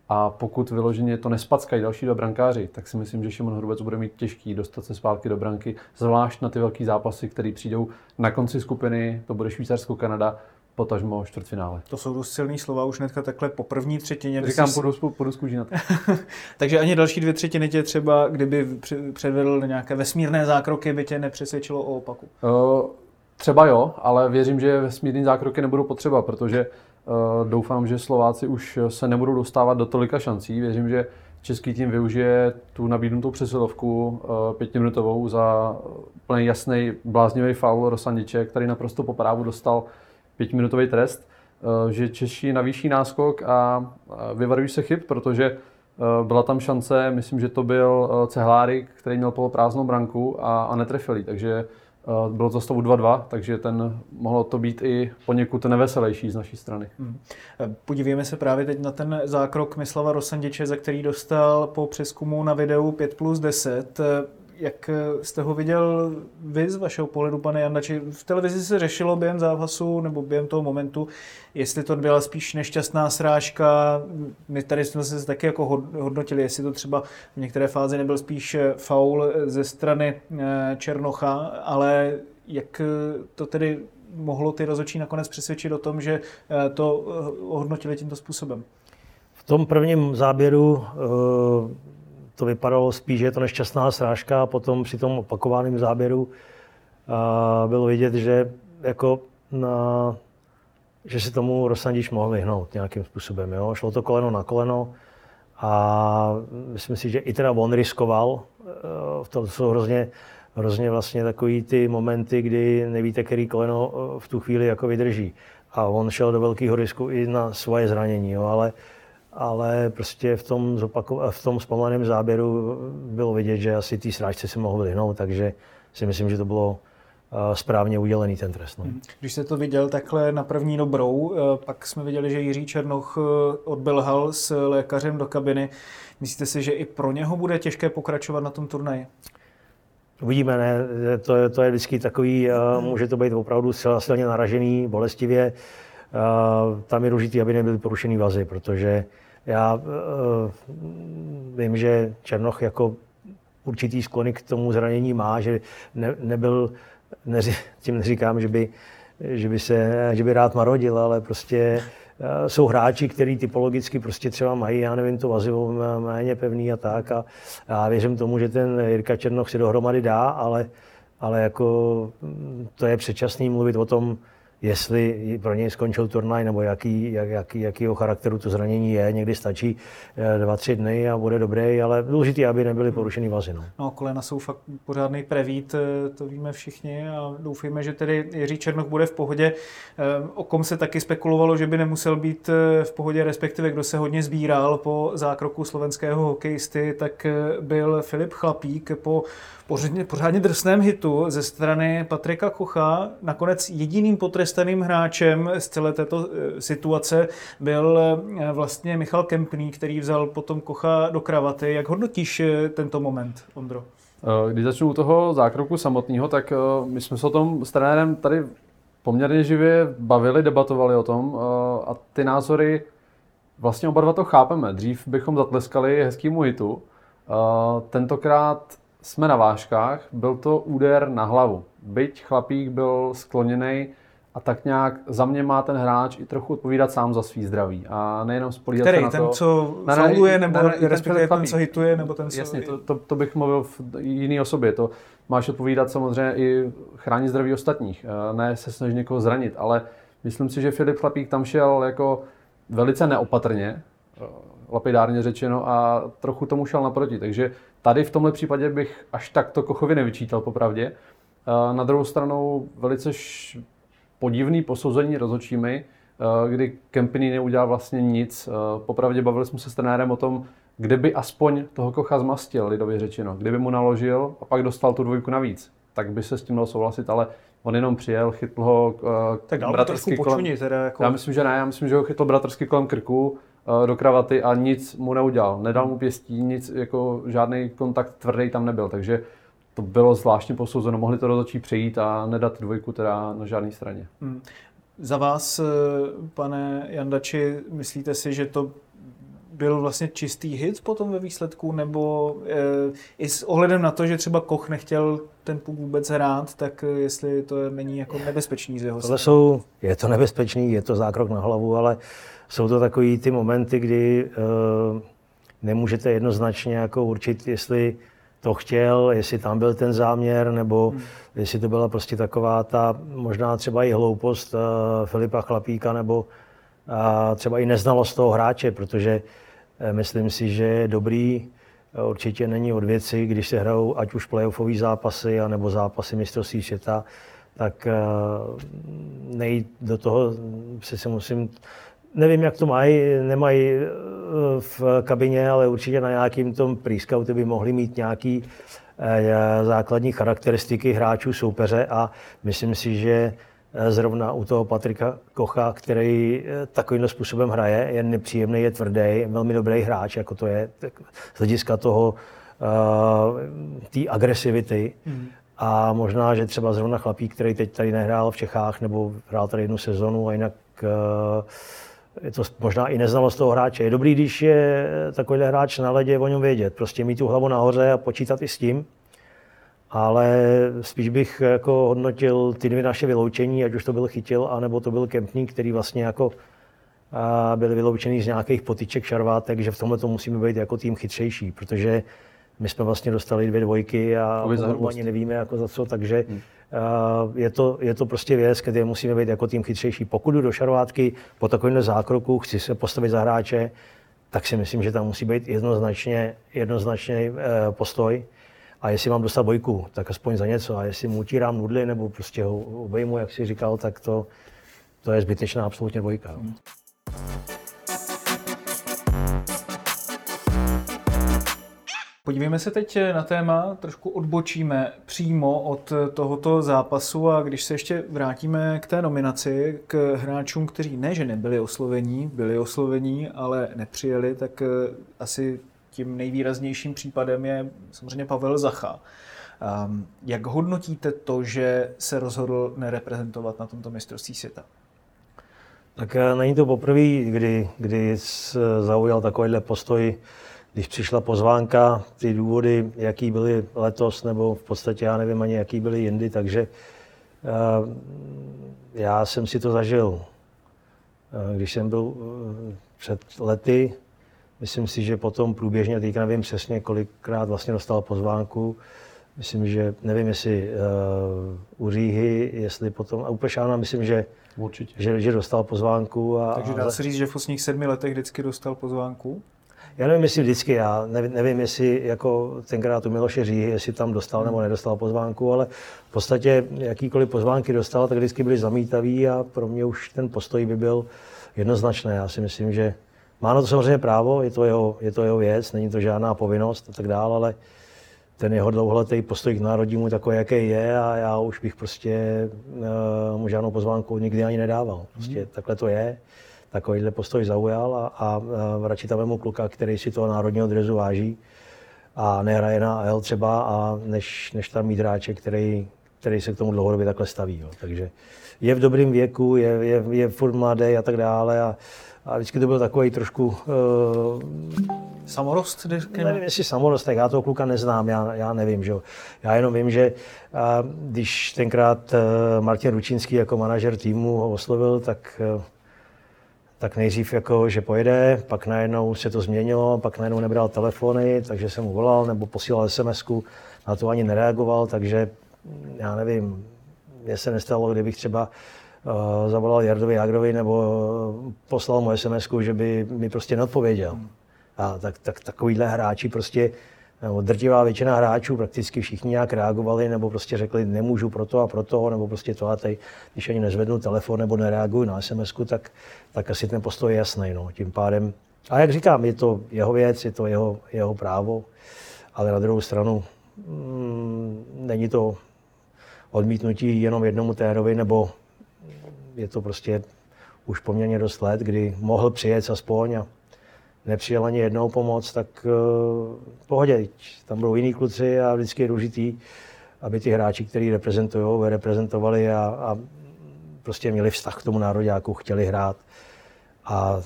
G: A pokud vyloženě to nespackají další dva brankáři, tak si myslím, že Šimon Hrubec bude mít těžký dostat se zpátky do branky, zvlášť na ty velké zápasy, které přijdou na konci skupiny, to bude Švýcarsko-Kanada, potažmo čtvrtfinále.
E: To jsou dost silný slova už hnedka takhle po první třetině.
G: Říkám, jsi... půjdu, půjdu na to.
E: Takže ani další dvě třetiny tě třeba, kdyby předvedl nějaké vesmírné zákroky, by tě nepřesvědčilo o opaku?
G: Uh, třeba jo, ale věřím, že vesmírné zákroky nebudou potřeba, protože uh, doufám, že Slováci už se nebudou dostávat do tolika šancí. Věřím, že český tým využije tu nabídnutou přesilovku uh, pětiminutovou za plný jasný bláznivý faul Rosandiče, který naprosto po právu dostal pětiminutový trest, eh, že Češi navýší náskok a vyvarují se chyb, protože eh, byla tam šance, myslím, že to byl eh, Cehlárik, který měl poloprázdnou branku a, a netrefili, takže bylo to stavu 2-2, takže ten, mohlo to být i poněkud neveselější z naší strany. Hmm.
E: Podívejme se právě teď na ten zákrok Mislava Rosandiče, za který dostal po přeskumu na videu 5 plus 10. Jak eh, jste ho viděl vy z vašeho pohledu, pane Jandači? V televizi se řešilo během zápasu nebo během toho momentu, jestli to byla spíš nešťastná srážka. My tady jsme se taky jako hodnotili, jestli to třeba v některé fázi nebyl spíš eh, faul eh, ze strany Černocha, ale jak to tedy mohlo ty rozhodčí nakonec přesvědčit o tom, že to hodnotili tímto způsobem?
F: V tom prvním záběru to vypadalo spíš, že je to nešťastná srážka a potom při tom opakovaném záběru a bylo vidět, že jako na, že se tomu Rosandič mohl vyhnout nějakým způsobem. Jo? Šlo to koleno na koleno a myslím si, že i teda on riskoval. V tom jsou hrozně, hrozně vlastně takový ty momenty, kdy nevíte, který koleno v tu chvíli jako vydrží. A on šel do velkého risku i na svoje zranění, jo? ale ale prostě v tom, zopako- v tom zpomaleném záběru bylo vidět, že asi té srážce se mohl vyhnout, takže si myslím, že to bylo eh, správně udělený ten trest. No.
E: Hmm. Když jste to viděl takhle na první dobrou, eh, pak jsme viděli, že Jiří Černoch eh, odbelhal s lékařem do kabiny. Myslíte si, že i pro něho bude těžké pokračovat na tom turnaji?
F: Uvidíme, ne? To, je, to je vždycky takový, může to být opravdu silně naražený, bolestivě. Tam je důležité, aby nebyly porušený vazy, protože já uh, vím, že Černoch jako určitý sklony k tomu zranění má, že ne, nebyl, neři, tím neříkám, že by, že by, se, že by rád marodil, ale prostě uh, jsou hráči, kteří typologicky prostě třeba mají, já nevím, to vazivo méně pevný a tak. A já věřím tomu, že ten Jirka Černoch si dohromady dá, ale, ale jako to je předčasný mluvit o tom, jestli pro něj skončil turnaj nebo jaký, jak, jaký, jakýho charakteru to zranění je. Někdy stačí eh, dva, tři dny a bude dobrý, ale důležité, aby nebyly porušený vazy. No.
E: no, kolena jsou fakt pořádný prevít, eh, to víme všichni a doufejme, že tedy Jiří Černoch bude v pohodě. Eh, o kom se taky spekulovalo, že by nemusel být v pohodě, respektive kdo se hodně sbíral po zákroku slovenského hokejisty, tak byl Filip Chlapík po pořádně, pořádně drsném hitu ze strany Patrika Kocha. Nakonec jediným potrestaným hráčem z celé této eh, situace byl eh, vlastně Michal Kempný, který vzal potom Kocha do kravaty. Jak hodnotíš eh, tento moment, Ondro?
G: Když začnu u toho zákroku samotného, tak my jsme se o tom s trenérem tady poměrně živě bavili, debatovali o tom a ty názory vlastně oba dva to chápeme. Dřív bychom zatleskali hezkýmu hitu. Tentokrát jsme na vážkách, byl to úder na hlavu. Byť chlapík byl skloněný a tak nějak za mě má ten hráč i trochu odpovídat sám za svý zdraví. A nejenom spolíhat
E: Který,
G: se na
E: ten,
G: to.
E: co
G: ne,
E: fauluje, nebo
G: ne, ne,
E: respektive ten, ten, co hituje, nebo ten, co...
G: Jasně, to, to, to, bych mluvil v jiný osobě. To máš odpovídat samozřejmě i chránit zdraví ostatních. Ne se snažit někoho zranit, ale myslím si, že Filip Chlapík tam šel jako velice neopatrně, lapidárně řečeno, a trochu tomu šel naproti. Takže Tady v tomhle případě bych až tak to Kochovi nevyčítal popravdě. Eh, na druhou stranu velice podivný posouzení rozhodčími, eh, kdy Kempiny neudělal vlastně nic. Eh, popravdě bavili jsme se s trenérem o tom, kdyby aspoň toho Kocha zmastil, lidově řečeno. Kdyby mu naložil a pak dostal tu dvojku navíc, tak by se s tím dal souhlasit, ale on jenom přijel, chytl ho
E: tak dal bratrsky kolem... Počuní, teda jako...
G: Já myslím, že ne, já myslím, že ho chytl bratrsky kolem krku, do kravaty a nic mu neudělal. Nedal mu pěstí, nic, jako žádný kontakt tvrdý tam nebyl, takže to bylo zvláštně posouzeno. Mohli to rozhodčí přejít a nedat dvojku teda na žádné straně. Hmm.
E: Za vás, eh, pane Jandači, myslíte si, že to byl vlastně čistý hit potom ve výsledku, nebo e, i s ohledem na to, že třeba Koch nechtěl ten puk vůbec hrát, tak jestli to není jako nebezpečný z jeho
F: Tohle jsou, je to nebezpečný, je to zákrok na hlavu, ale jsou to takový ty momenty, kdy uh, nemůžete jednoznačně jako určit, jestli to chtěl, jestli tam byl ten záměr, nebo hmm. jestli to byla prostě taková ta možná třeba i hloupost uh, Filipa Chlapíka, nebo uh, třeba i neznalost toho hráče, protože uh, myslím si, že je dobrý, uh, určitě není od věci, když se hrajou ať už playoffové zápasy, anebo zápasy mistrovství světa, tak uh, nejít do toho, si, musím Nevím, jak to mají, nemají eh, v kabině, ale určitě na nějakým tom prýskautu by mohli mít nějaký eh, základní charakteristiky hráčů soupeře a myslím si, že eh, zrovna u toho Patrika Kocha, který takovým způsobem hraje, je nepříjemný, je tvrdý, velmi dobrý hráč, jako to je z hlediska toho, té agresivity. Mm. A možná, že třeba zrovna chlapík, který teď tady nehrál v Čechách, nebo hrál tady jednu sezonu a jinak je to možná i neznalost toho hráče. Je dobrý, když je takovýhle hráč na ledě o něm vědět, prostě mít tu hlavu nahoře a počítat i s tím. Ale spíš bych jako hodnotil ty dvě naše vyloučení, ať už to byl Chytil, anebo to byl Kempník, který vlastně jako byli vyloučený z nějakých potyček, šarvátek, že v tomhle to musíme být jako tým chytřejší, protože my jsme vlastně dostali dvě dvojky a ani nevíme jako za co, takže hmm. je, to, je to prostě věc, kde musíme být jako tým chytřejší. Pokud jdu do šarvátky po takovémhle zákroku, chci se postavit za hráče, tak si myslím, že tam musí být jednoznačně, jednoznačně e, postoj. A jestli mám dostat bojku, tak aspoň za něco. A jestli mu utírám nudly nebo prostě ho obejmu, jak si říkal, tak to, to je zbytečná absolutně dvojka. Hmm.
E: Podívejme se teď na téma, trošku odbočíme přímo od tohoto zápasu a když se ještě vrátíme k té nominaci, k hráčům, kteří ne, že nebyli oslovení, byli oslovení, ale nepřijeli, tak asi tím nejvýraznějším případem je samozřejmě Pavel Zacha. Um, jak hodnotíte to, že se rozhodl nereprezentovat na tomto mistrovství světa?
F: Tak eh, není to poprvé, kdy, kdy zaujal takovýhle postoj když přišla pozvánka, ty důvody, jaký byly letos, nebo v podstatě já nevím ani, jaký byly jindy, takže uh, já jsem si to zažil. Uh, když jsem byl před lety, myslím si, že potom průběžně, teďka nevím přesně, kolikrát vlastně dostal pozvánku, myslím, že nevím, jestli uh, u Říhy, jestli potom, a u Pešána myslím, že
G: Určitě.
F: Že, že dostal pozvánku. A,
E: Takže dá se říct, že v posledních sedmi letech vždycky dostal pozvánku?
F: Já nevím, jestli vždycky, já nevím, nevím jestli jako tenkrát u Miloše Říhy, jestli tam dostal nebo nedostal pozvánku, ale v podstatě jakýkoliv pozvánky dostal, tak vždycky byly zamítavý a pro mě už ten postoj by byl jednoznačný. Já si myslím, že má na to samozřejmě právo, je to jeho, je to jeho věc, není to žádná povinnost a tak dále, ale ten jeho dlouholetý postoj k národnímu takový, jaký je a já už bych prostě uh, mu žádnou pozvánku nikdy ani nedával. Prostě hmm. takhle to je takovýhle postoj zaujal a, a radši tam vemu kluka, který si toho národního drezu váží a nehraje na AL třeba, a než, než tam mít hráče, který, který se k tomu dlouhodobě takhle staví. Jo. Takže je v dobrém věku, je, je, je furt mladý a tak dále a, a vždycky to byl takový trošku... Uh,
E: samorost?
F: Nevím, jestli samorost, tak já toho kluka neznám, já, já nevím. Že? Já jenom vím, že uh, když tenkrát uh, Martin Ručínský jako manažer týmu ho oslovil, tak uh, tak nejdřív jako, že pojede, pak najednou se to změnilo, pak najednou nebral telefony, takže jsem mu volal nebo posílal sms na to ani nereagoval, takže já nevím, mně se nestalo, kdybych třeba uh, zavolal Jardovi Jagrovi nebo poslal mu sms že by mi prostě neodpověděl. A tak, tak takovýhle hráči prostě nebo drtivá většina hráčů, prakticky všichni nějak reagovali, nebo prostě řekli, nemůžu pro to a pro to, nebo prostě to a teď, když ani nezvednu telefon nebo nereaguju na sms tak, tak asi ten postoj je jasný. No. Tím pádem, a jak říkám, je to jeho věc, je to jeho, jeho právo, ale na druhou stranu mm, není to odmítnutí jenom jednomu térovi, nebo je to prostě už poměrně dost let, kdy mohl přijet aspoň a nepřijel ani jednou pomoc, tak uh, pohodě, tam budou jiní kluci a vždycky je důležitý, aby ty hráči, kteří reprezentují, reprezentovali a, a prostě měli vztah k tomu nároďáku, chtěli hrát. A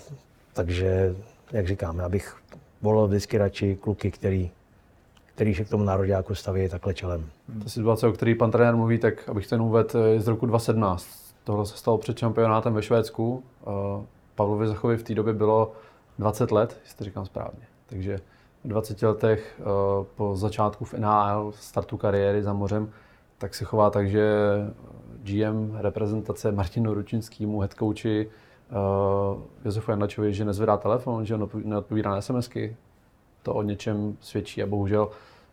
F: takže, jak říkám, já bych volil vždycky radši kluky, který, který se k tomu nároďáku staví takhle čelem.
G: Ta situace, o které pan trenér mluví, tak abych ten uvedl, je z roku 2017. Tohle se stalo před šampionátem ve Švédsku. Pavlovi Zachovi v té době bylo 20 let, jestli to říkám správně. Takže v 20 letech uh, po začátku v NHL, startu kariéry za mořem, tak se chová tak, že GM reprezentace Martinu Ručinskýmu, headcoachi uh, Josefu Jandačovi, že nezvedá telefon, že neodpovídá na SMSky. To o něčem svědčí a bohužel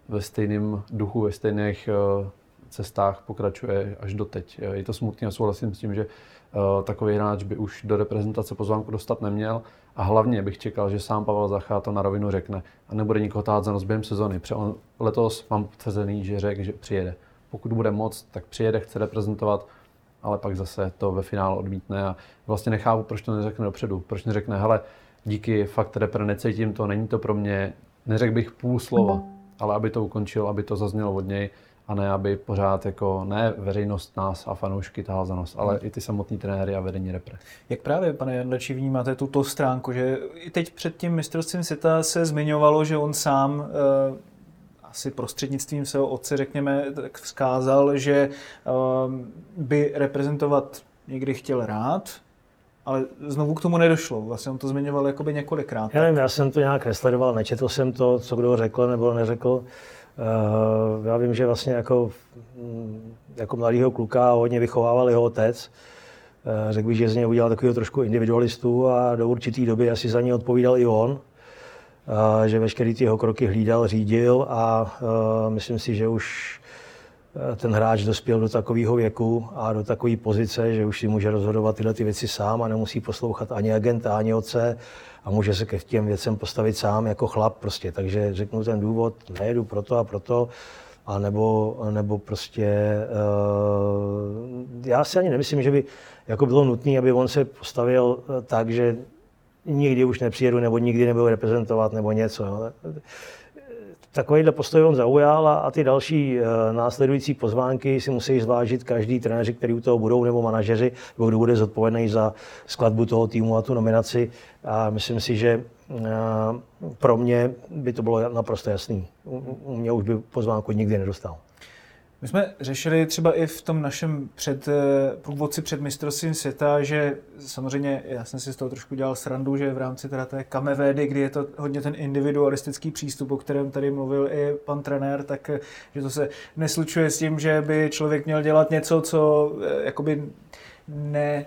G: ve stejném duchu, ve stejných uh, cestách pokračuje až doteď. Je to smutné a souhlasím s tím, že uh, takový hráč by už do reprezentace pozvánku dostat neměl. A hlavně bych čekal, že sám Pavel Zachá to na rovinu řekne a nebude nikoho tát za nos během sezony. On letos mám potvrzený, že řekl, že přijede. Pokud bude moc, tak přijede, chce reprezentovat, ale pak zase to ve finále odmítne a vlastně nechápu, proč to neřekne dopředu. Proč neřekne, hele, díky, fakt repre, necítím to, není to pro mě, neřekl bych půl slova, ale aby to ukončil, aby to zaznělo od něj a ne, aby pořád jako ne veřejnost nás a fanoušky tahal za nos, ale i ty samotní trenéry a vedení repre.
E: Jak právě, pane Jandači, vnímáte tuto stránku, že i teď před tím mistrovstvím světa se zmiňovalo, že on sám uh, asi prostřednictvím svého otce, řekněme, tak vzkázal, že uh, by reprezentovat někdy chtěl rád, ale znovu k tomu nedošlo. Vlastně on to zmiňoval jakoby několikrát.
F: Já nevím, já jsem to nějak nesledoval, nečetl jsem to, co kdo řekl nebo neřekl. Eh, já vím, že vlastně jako, mm, jako mladýho kluka hodně vychovával jeho otec. Eh, řekl bych, že z něj udělal takového trošku individualistu a do určité doby asi za něj odpovídal i on. Eh, že veškeré ty jeho kroky hlídal, řídil a myslím si, že už ten hráč dospěl do takového věku a do takové pozice, že už si může rozhodovat tyhle ty věci sám a nemusí poslouchat ani agenta, ani otce a může se ke těm věcem postavit sám jako chlap prostě. Takže řeknu ten důvod, nejedu proto a proto, a nebo, nebo prostě, uh, já si ani nemyslím, že by jako bylo nutné, aby on se postavil eh, tak, že nikdy už nepřijedu, nebo nikdy nebudu reprezentovat, nebo něco. Jo takovýhle postoj on zaujal a, a ty další uh, následující pozvánky si musí zvážit každý trenéři, který u toho budou, nebo manažeři, nebo kdo bude zodpovědný za skladbu toho týmu a tu nominaci. A myslím si, že uh, pro mě by to bylo naprosto jasný. U mě už by pozvánku nikdy nedostal.
E: My jsme řešili třeba i v tom našem před, eh, průvodci před mistrovstvím světa, že samozřejmě, já jsem si z toho trošku dělal srandu, že v rámci teda té kamevédy, kdy je to hodně ten individualistický přístup, o kterém tady mluvil i pan trenér, tak eh, že to se neslučuje s tím, že by člověk měl dělat něco, co eh, jakoby ne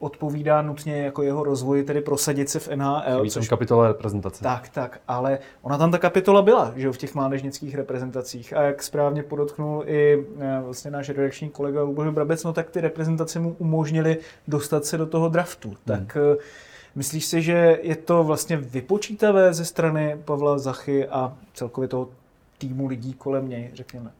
E: odpovídá nutně jako jeho rozvoji, tedy prosadit se v NHL.
G: Chybí což... kapitola reprezentace.
E: Tak, tak, ale ona tam ta kapitola byla, že jo, v těch mládežnických reprezentacích. A jak správně podotknul i eh, vlastně náš redakční kolega Luboš Brabec, no tak ty reprezentace mu umožnili dostat se do toho draftu. Hmm. Tak eh, myslíš si, že je to vlastně vypočítavé ze strany Pavla Zachy a celkově toho týmu lidí kolem něj, řekněme?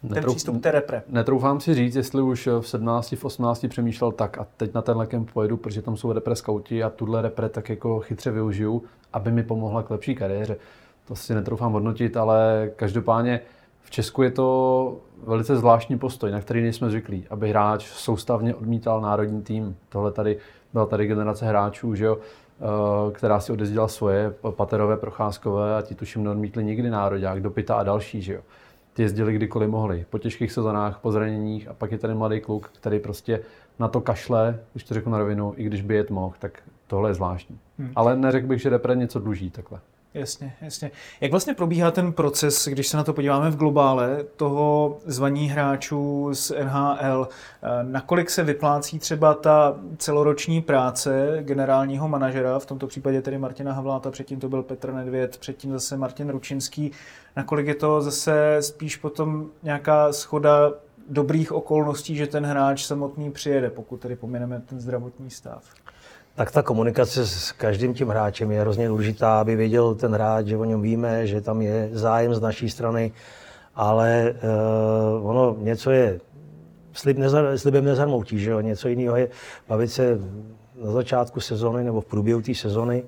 E: Ten Netrou, přístup té repre.
G: Netroufám si říct, jestli už v 17, v 18 přemýšlel tak a teď na tenhle kemp pojedu, protože tam jsou repre skauti a tuhle repre tak jako chytře využiju, aby mi pomohla k lepší kariéře. To si netroufám hodnotit, ale každopádně v Česku je to velice zvláštní postoj, na který nejsme zvyklí, aby hráč soustavně odmítal národní tým. Tohle tady byla tady generace hráčů, že jo, eh, která si odezdila svoje, paterové, procházkové a ti tuším neodmítli nikdy národák, dopita a další, že jo jezdili kdykoliv mohli. Po těžkých sezonách, po zraněních a pak je tady mladý kluk, který prostě na to kašle, když to řeknu na rovinu, i když by jet mohl, tak tohle je zvláštní. Hmm. Ale neřekl bych, že repre něco dluží takhle.
E: Jasně, jasně. Jak vlastně probíhá ten proces, když se na to podíváme v globále, toho zvaní hráčů z NHL? Nakolik se vyplácí třeba ta celoroční práce generálního manažera, v tomto případě tedy Martina Havláta, předtím to byl Petr Nedvěd, předtím zase Martin Ručinský. Nakolik je to zase spíš potom nějaká schoda dobrých okolností, že ten hráč samotný přijede, pokud tedy pomineme ten zdravotní stav?
F: Tak ta komunikace s každým tím hráčem je hrozně důležitá, aby věděl ten hráč, že o něm víme, že tam je zájem z naší strany, ale uh, ono něco je slib nezar, slibem nezarmoutí, že jo? něco jiného je bavit se na začátku sezony nebo v průběhu té sezony,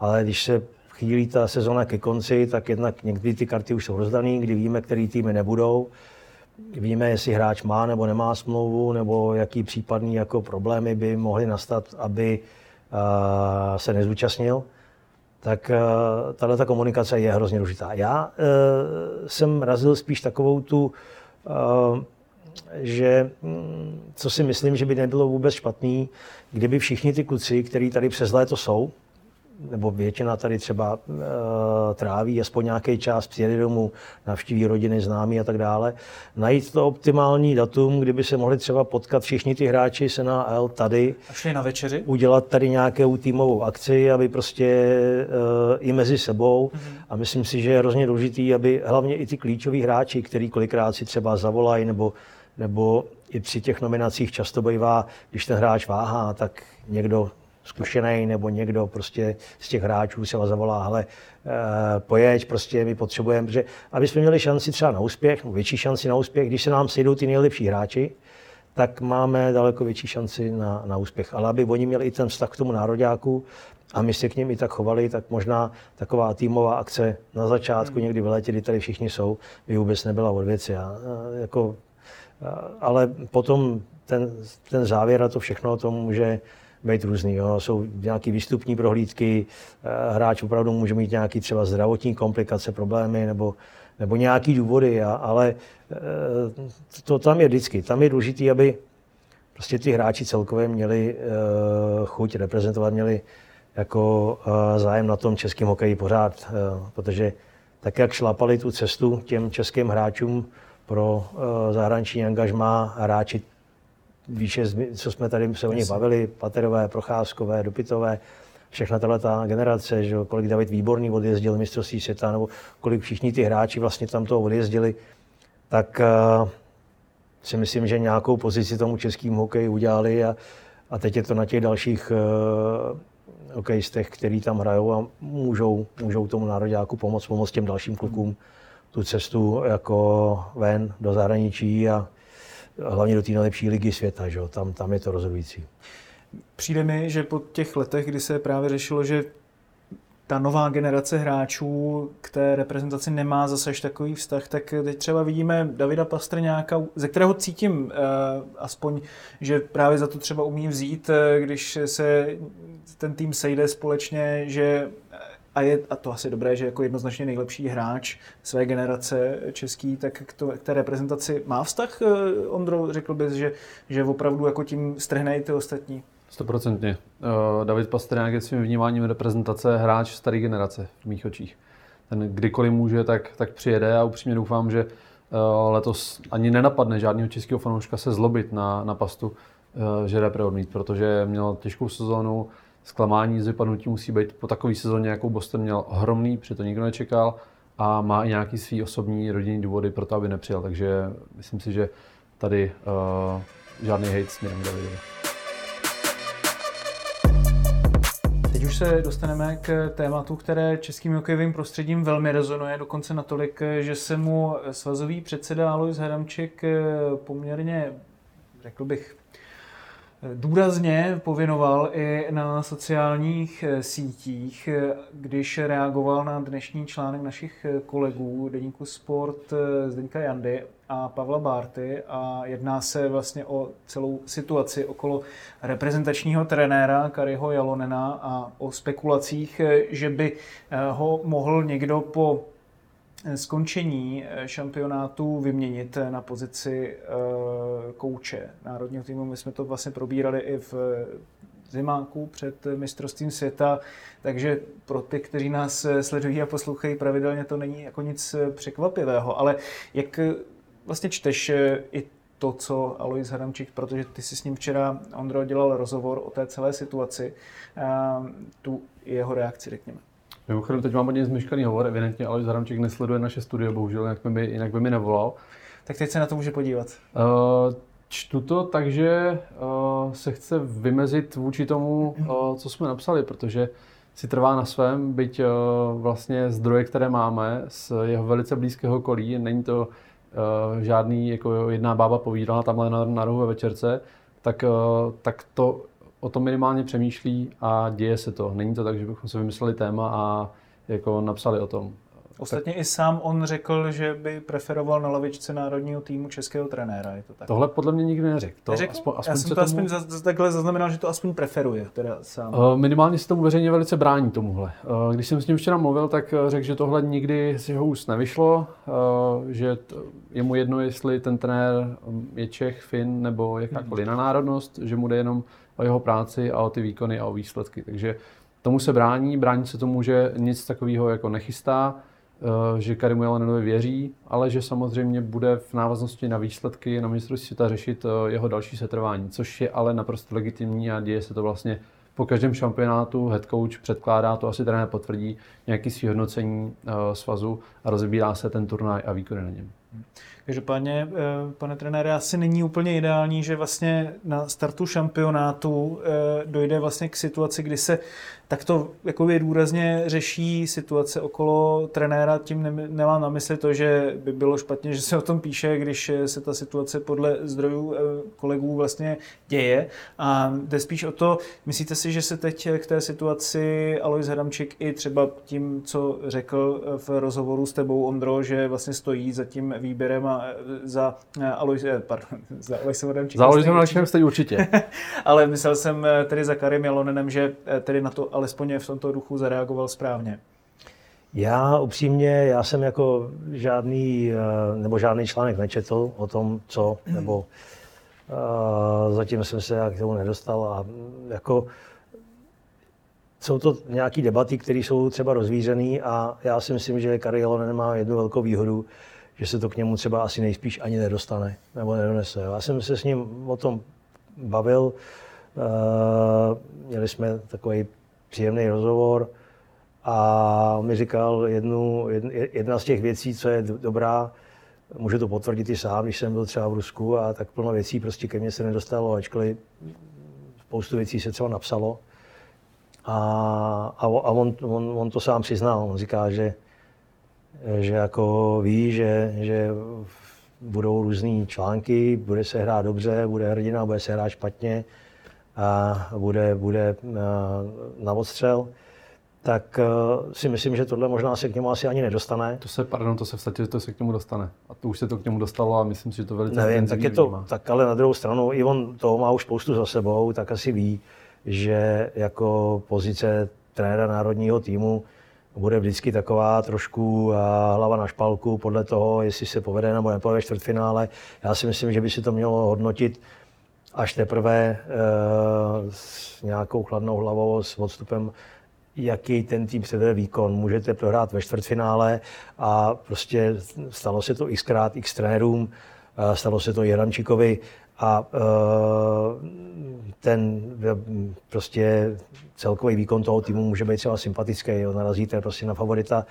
F: ale když se chýlí ta sezona ke konci, tak jednak někdy ty karty už jsou rozdané, kdy víme, který týmy nebudou. Víme, jestli hráč má nebo nemá smlouvu, nebo jaký případný jako problémy by mohly nastat, aby se nezúčastnil, tak tahle ta komunikace je hrozně důležitá. Já jsem razil spíš takovou tu, že mm, co si myslím, že by nebylo vůbec špatný, kdyby všichni ty kluci, kteří tady přes léto jsou, nebo většina tady třeba uh, tráví aspoň nějaký čas, přijede domů, navštíví rodiny, známí a tak dále. Najít to optimální datum, kdyby se mohli třeba potkat všichni ty hráči se na L tady.
E: A šli na večeři?
F: Udělat tady nějakou týmovou akci, aby prostě uh, i mezi sebou. Mm-hmm. A myslím si, že je hrozně důležitý, aby hlavně i ty klíčoví hráči, který kolikrát si třeba zavolají nebo nebo i při těch nominacích často bývá, když ten hráč váhá, tak někdo zkušený nebo někdo prostě z těch hráčů se vás zavolá, ale e, pojeď, prostě my potřebujeme, protože aby jsme měli šanci třeba na úspěch, no větší šanci na úspěch, když se nám sejdou ty nejlepší hráči, tak máme daleko větší šanci na, na úspěch. Ale aby oni měli i ten vztah k tomu nároďáku a my se k ním i tak chovali, tak možná taková týmová akce na začátku, hmm. někdy v létě, kdy tady všichni jsou, by vůbec nebyla od věci. A, jako, a, ale potom ten, ten závěr a to všechno to může být různý. Jo. Jsou nějaké výstupní prohlídky, eh, hráč opravdu může mít nějaké třeba zdravotní komplikace, problémy nebo, nebo nějaký důvody, a, ale eh, to tam je vždycky. Tam je důležité, aby prostě ty hráči celkově měli eh, chuť reprezentovat, měli jako zájem na tom českém hokeji pořád, protože tak, jak šlapali tu cestu těm českým hráčům pro zahraniční angažmá, hráči výše, co jsme tady se o nich bavili, Paterové, Procházkové, Dopitové, všechna tahle ta generace, že kolik David Výborný odjezdil mistrovství světa, nebo kolik všichni ty hráči vlastně tam toho odjezdili, tak uh, si myslím, že nějakou pozici tomu českým hokeji udělali a, a teď je to na těch dalších uh, hokejistech, který tam hrajou a můžou, můžou tomu nároďáku pomoct, pomoct těm dalším klukům tu cestu jako ven do zahraničí a, hlavně do té nejlepší ligy světa, že? Tam, tam je to rozhodující.
E: Přijde mi, že po těch letech, kdy se právě řešilo, že ta nová generace hráčů k té reprezentaci nemá zase takový vztah, tak teď třeba vidíme Davida Pastrňáka, ze kterého cítím eh, aspoň, že právě za to třeba umí vzít, eh, když se ten tým sejde společně, že a je a to asi dobré, že jako jednoznačně nejlepší hráč své generace český, tak k, to, k té reprezentaci má vztah, eh, Ondro, řekl bys, že, že opravdu jako tím strhne i ty ostatní?
G: Stoprocentně. Uh, David Pastrňák je svým vnímáním reprezentace hráč staré generace v mých očích. Ten kdykoliv může, tak, tak přijede a upřímně doufám, že uh, letos ani nenapadne žádného českého fanouška se zlobit na, na pastu, eh, že repre odmít, protože měl těžkou sezónu, zklamání z vypadnutí musí být po takové sezóně, jakou Boston měl ohromný, protože to nikdo nečekal a má i nějaký svý osobní rodinný důvody pro to, aby nepřijel. Takže myslím si, že tady uh, žádný hate směrem Davidovi.
E: Teď už se dostaneme k tématu, které českým hokejovým prostředím velmi rezonuje, dokonce natolik, že se mu svazový předseda Alois Hadamček poměrně, řekl bych, důrazně pověnoval i na sociálních eh, sítích, eh, když reagoval na dnešní článek našich eh, kolegů Deníku Sport Zdeňka Jandy a Pavla Bárty. A jedná se vlastně o celou situaci okolo reprezentačního trenéra Kariho Jalonena a o spekulacích, že by ho mohl někdo po skončení eh, šampionátu vyměnit eh, na pozici eh, kouče národního týmu. My jsme to vlastně probírali i v zimáku před mistrovstvím světa, takže pro ty, kteří nás sledují a poslouchají pravidelně, to není jako nic překvapivého. Ale jak vlastně čteš i to, co Alois Hadamčík, protože ty si s ním včera, Ondro, dělal rozhovor o té celé situaci, tu jeho reakci, řekněme.
G: Mimochodem, teď mám hodně zmeškaný hovor, evidentně ale Zaramček nesleduje naše studio, bohužel, jinak by, mi, jinak by mi nevolal.
E: Tak teď se na to může podívat.
G: Uh, čtu to, takže uh, se chce vymezit vůči tomu, uh, co jsme napsali, protože si trvá na svém, byť uh, vlastně zdroje, které máme z jeho velice blízkého kolí, není to uh, žádný, jako jedna bába povídala tamhle na, na rohu ve večerce, tak, uh, tak to o tom minimálně přemýšlí a děje se to. Není to tak, že bychom si vymysleli téma a jako napsali o tom.
E: Ostatně tak... i sám on řekl, že by preferoval na lavičce národního týmu českého trenéra. Je to tak?
G: Tohle podle mě nikdy neřekl. To
E: neřekl? Aspoň, aspoň Já jsem to tomu... aspoň za, takhle zaznamenal, že to aspoň preferuje. Teda sám.
G: Uh, minimálně se tomu veřejně velice brání tomuhle. Uh, když jsem s ním včera mluvil, tak eh, řekl, že tohle nikdy z jeho úst nevyšlo, uh, že t- je mu jedno, jestli ten trenér je Čech, Fin nebo jakákoliv jiná národnost, že mu jde jenom o jeho práci a o ty výkony a o výsledky. Takže tomu se brání, brání se tomu, že nic takového jako nechystá, eh, že Karimu Jelenovi věří, ale že samozřejmě bude v návaznosti na výsledky na mistrovství světa řešit eh, jeho další setrvání, což je ale naprosto legitimní a děje se to vlastně po každém šampionátu head coach předkládá, to asi trenér potvrdí, nějaký svý hodnocení uh, svazu a rozbírá se ten turnaj a výkony na něm.
E: Každopádně, eh, pane trenére, asi není úplně ideální, že vlastně na startu šampionátu eh, dojde vlastně k situaci, kdy se takto jakoby důrazně řeší situace okolo trenéra. Tím nemám na mysli to, že by bylo špatně, že se o tom píše, když se ta situace podle zdrojů eh, kolegů vlastně děje. A jde spíš o to, myslíte si, že se teď k té situaci Alois Hadamčík i třeba tím, co řekl v rozhovoru s tebou, Ondro, že vlastně stojí za tím výběrem a za Alois, eh, pardon, za Aloisem Hadamčíkem.
G: Za Aloisem Hadamčíkem stojí určitě.
E: Ale myslel jsem eh, tedy za Karim Jalonenem, že tedy na to alespoň v tomto duchu zareagoval správně.
F: Já upřímně, já jsem jako žádný, nebo žádný článek nečetl o tom, co, nebo uh, zatím jsem se k tomu nedostal a jako jsou to nějaké debaty, které jsou třeba rozvířené a já si myslím, že Karielo nemá jednu velkou výhodu, že se to k němu třeba asi nejspíš ani nedostane nebo nedonese. Já jsem se s ním o tom bavil, uh, měli jsme takový příjemný rozhovor a on mi říkal jednu, jedna z těch věcí, co je dobrá, může to potvrdit i sám, když jsem byl třeba v Rusku a tak plno věcí prostě ke mně se nedostalo, ačkoliv spoustu věcí se třeba napsalo. A, a, a on, on, on, to sám přiznal. On říká, že, že jako ví, že, že budou různé články, bude se hrát dobře, bude hrdina, bude se hrát špatně a bude, bude na odstřel, tak si myslím, že tohle možná se k němu asi ani nedostane.
G: To se, pardon, to se v statě, to se k němu dostane. A to už se to k němu dostalo a myslím si, že to velice
F: Nevím, tak je to, vnímá. tak ale na druhou stranu, i on toho má už spoustu za sebou, tak asi ví, že jako pozice trenéra národního týmu bude vždycky taková trošku hlava na špalku podle toho, jestli se povede nebo nepovede čtvrtfinále. Já si myslím, že by si to mělo hodnotit až teprve e, s nějakou chladnou hlavou, s odstupem, jaký ten tým předvede výkon. Můžete prohrát ve čtvrtfinále a prostě stalo se to xkrát x trenérům, stalo se to i Hrančíkovi A uh, ten prostě celkový výkon toho týmu může být třeba sympatický, jo, narazíte prostě na favorita,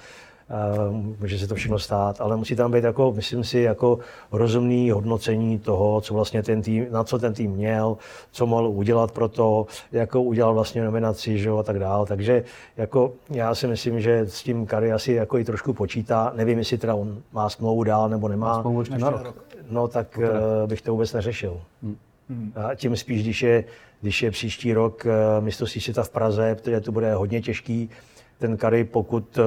F: může se to všechno stát, ale musí tam být jako, myslím si, jako rozumný hodnocení toho, co vlastně ten tým, na co ten tým měl, co mohl udělat pro to, jakou udělal vlastně nominaci, že a tak dále. Takže jako já si myslím, že s tím Kari asi jako i trošku počítá. Nevím, jestli teda on má smlouvu dál nebo nemá. Má
G: smlouvu na rok.
F: No tak uh, bych to vůbec neřešil. Hmm. A tím spíš, když je, když je příští rok uh, mistrovství světa v Praze, protože to bude hodně těžký, ten Kary, pokud eh,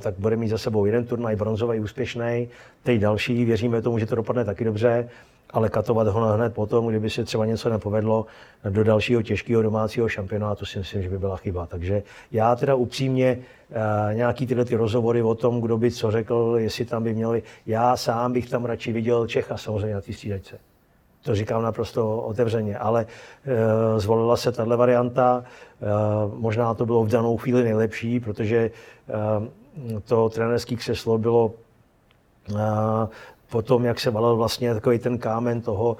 F: tak bude mít za sebou jeden turnaj bronzový úspěšný, teď další, věříme tomu, že to dopadne taky dobře, ale katovat ho hned potom, kdyby se třeba něco nepovedlo do dalšího těžkého domácího šampionátu, si myslím, že by byla chyba. Takže já teda upřímně eh, nějaký tyhle ty rozhovory o tom, kdo by co řekl, jestli tam by měli, já sám bych tam radši viděl Čecha samozřejmě na té střídačce. To říkám naprosto otevřeně, ale e, zvolila se tahle varianta. E, možná to bylo v danou chvíli nejlepší, protože e, to trenerské křeslo bylo potom, jak se valil vlastně takový ten kámen toho,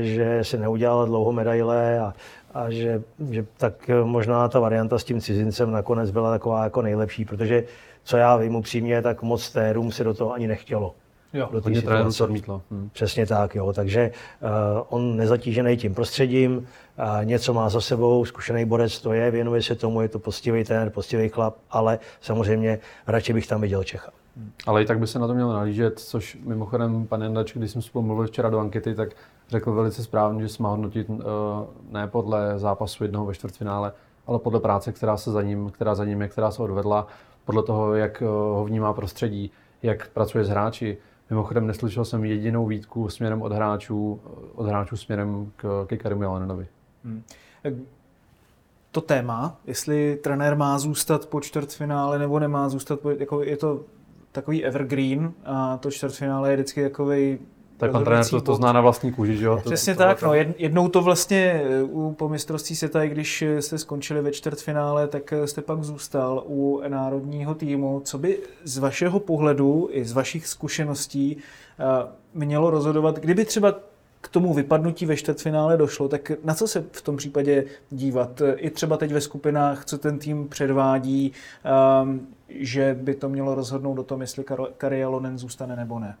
F: že se neudělala dlouho medaile a, a že, že tak možná ta varianta s tím cizincem nakonec byla taková jako nejlepší, protože co já vím upřímně, tak moc térům se do toho ani nechtělo.
G: Jo, do hodně trenérů to odmítlo.
F: Hmm. Přesně tak, jo. Takže uh, on nezatížený tím prostředím, uh, něco má za sebou, zkušený borec to je, věnuje se tomu, je to postivý trenér, postivý chlap, ale samozřejmě radši bych tam viděl Čecha.
G: Hmm. Ale i tak by se na to mělo nalížet, což mimochodem pan Jandač, když jsme spolu mluvili včera do ankety, tak řekl velice správně, že se má hodnotit uh, ne podle zápasu jednoho ve čtvrtfinále, ale podle práce, která se za ním, která za ním je, která se odvedla, podle toho, jak ho vnímá prostředí, jak pracuje s hráči. Mimochodem neslyšel jsem jedinou výtku směrem od hráčů, od hráčů směrem k, ke Karimu Jalanovi. Hmm.
E: To téma, jestli trenér má zůstat po čtvrtfinále nebo nemá zůstat, po, jako je to takový evergreen a to čtvrtfinále je vždycky takový
G: tak pan trenér to, to zná na vlastní kůži, že jo?
E: Přesně to, tak, no, jednou to vlastně eh, u, po mistrovství světa, i když eh, jste skončili ve čtvrtfinále, tak eh, jste pak zůstal u národního týmu. Co by z vašeho pohledu i z vašich zkušeností mělo rozhodovat, kdyby třeba k tomu vypadnutí ve čtvrtfinále došlo, tak na co se v tom případě dívat? I třeba teď ve skupinách, co ten tým předvádí, že by to mělo rozhodnout o tom, jestli Karialonen zůstane nebo ne?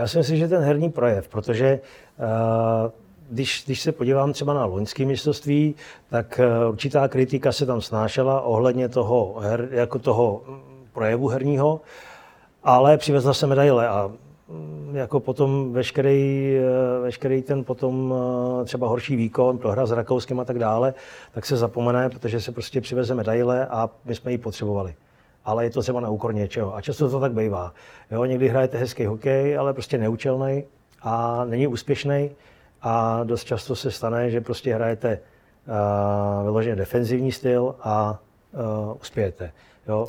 F: Já si myslím, že ten herní projev, protože uh, když, když se podívám třeba na loňské mistrovství, tak uh, určitá kritika se tam snášela ohledně toho, her, jako toho projevu herního, ale přivezla se medaile a mm, jako potom veškerý, eh, veškerý ten potom třeba horší výkon, prohra s Rakouskem a tak dále, tak se zapomene, protože se prostě přiveze medaile a my jsme ji potřebovali ale je to třeba na úkor něčeho. A často to tak bývá. Jo, někdy hrajete hezký hokej, ale prostě neučelný a není úspěšný. A dost často se stane, že prostě hrajete uh, vyloženě defenzivní styl a uh, uspějete. Jo.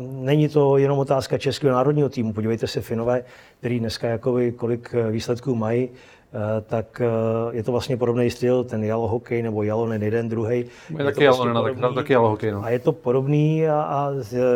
F: Není to jenom otázka českého národního týmu. Podívejte se Finové, který dneska jakoby, kolik výsledků mají, Eh, tak eh, je to vlastně podobný styl, ten jalo hokej nebo jalo ne jeden, druhý.
G: Je, taky jalo, vlastně tak, taky. No.
F: A je to podobný a, a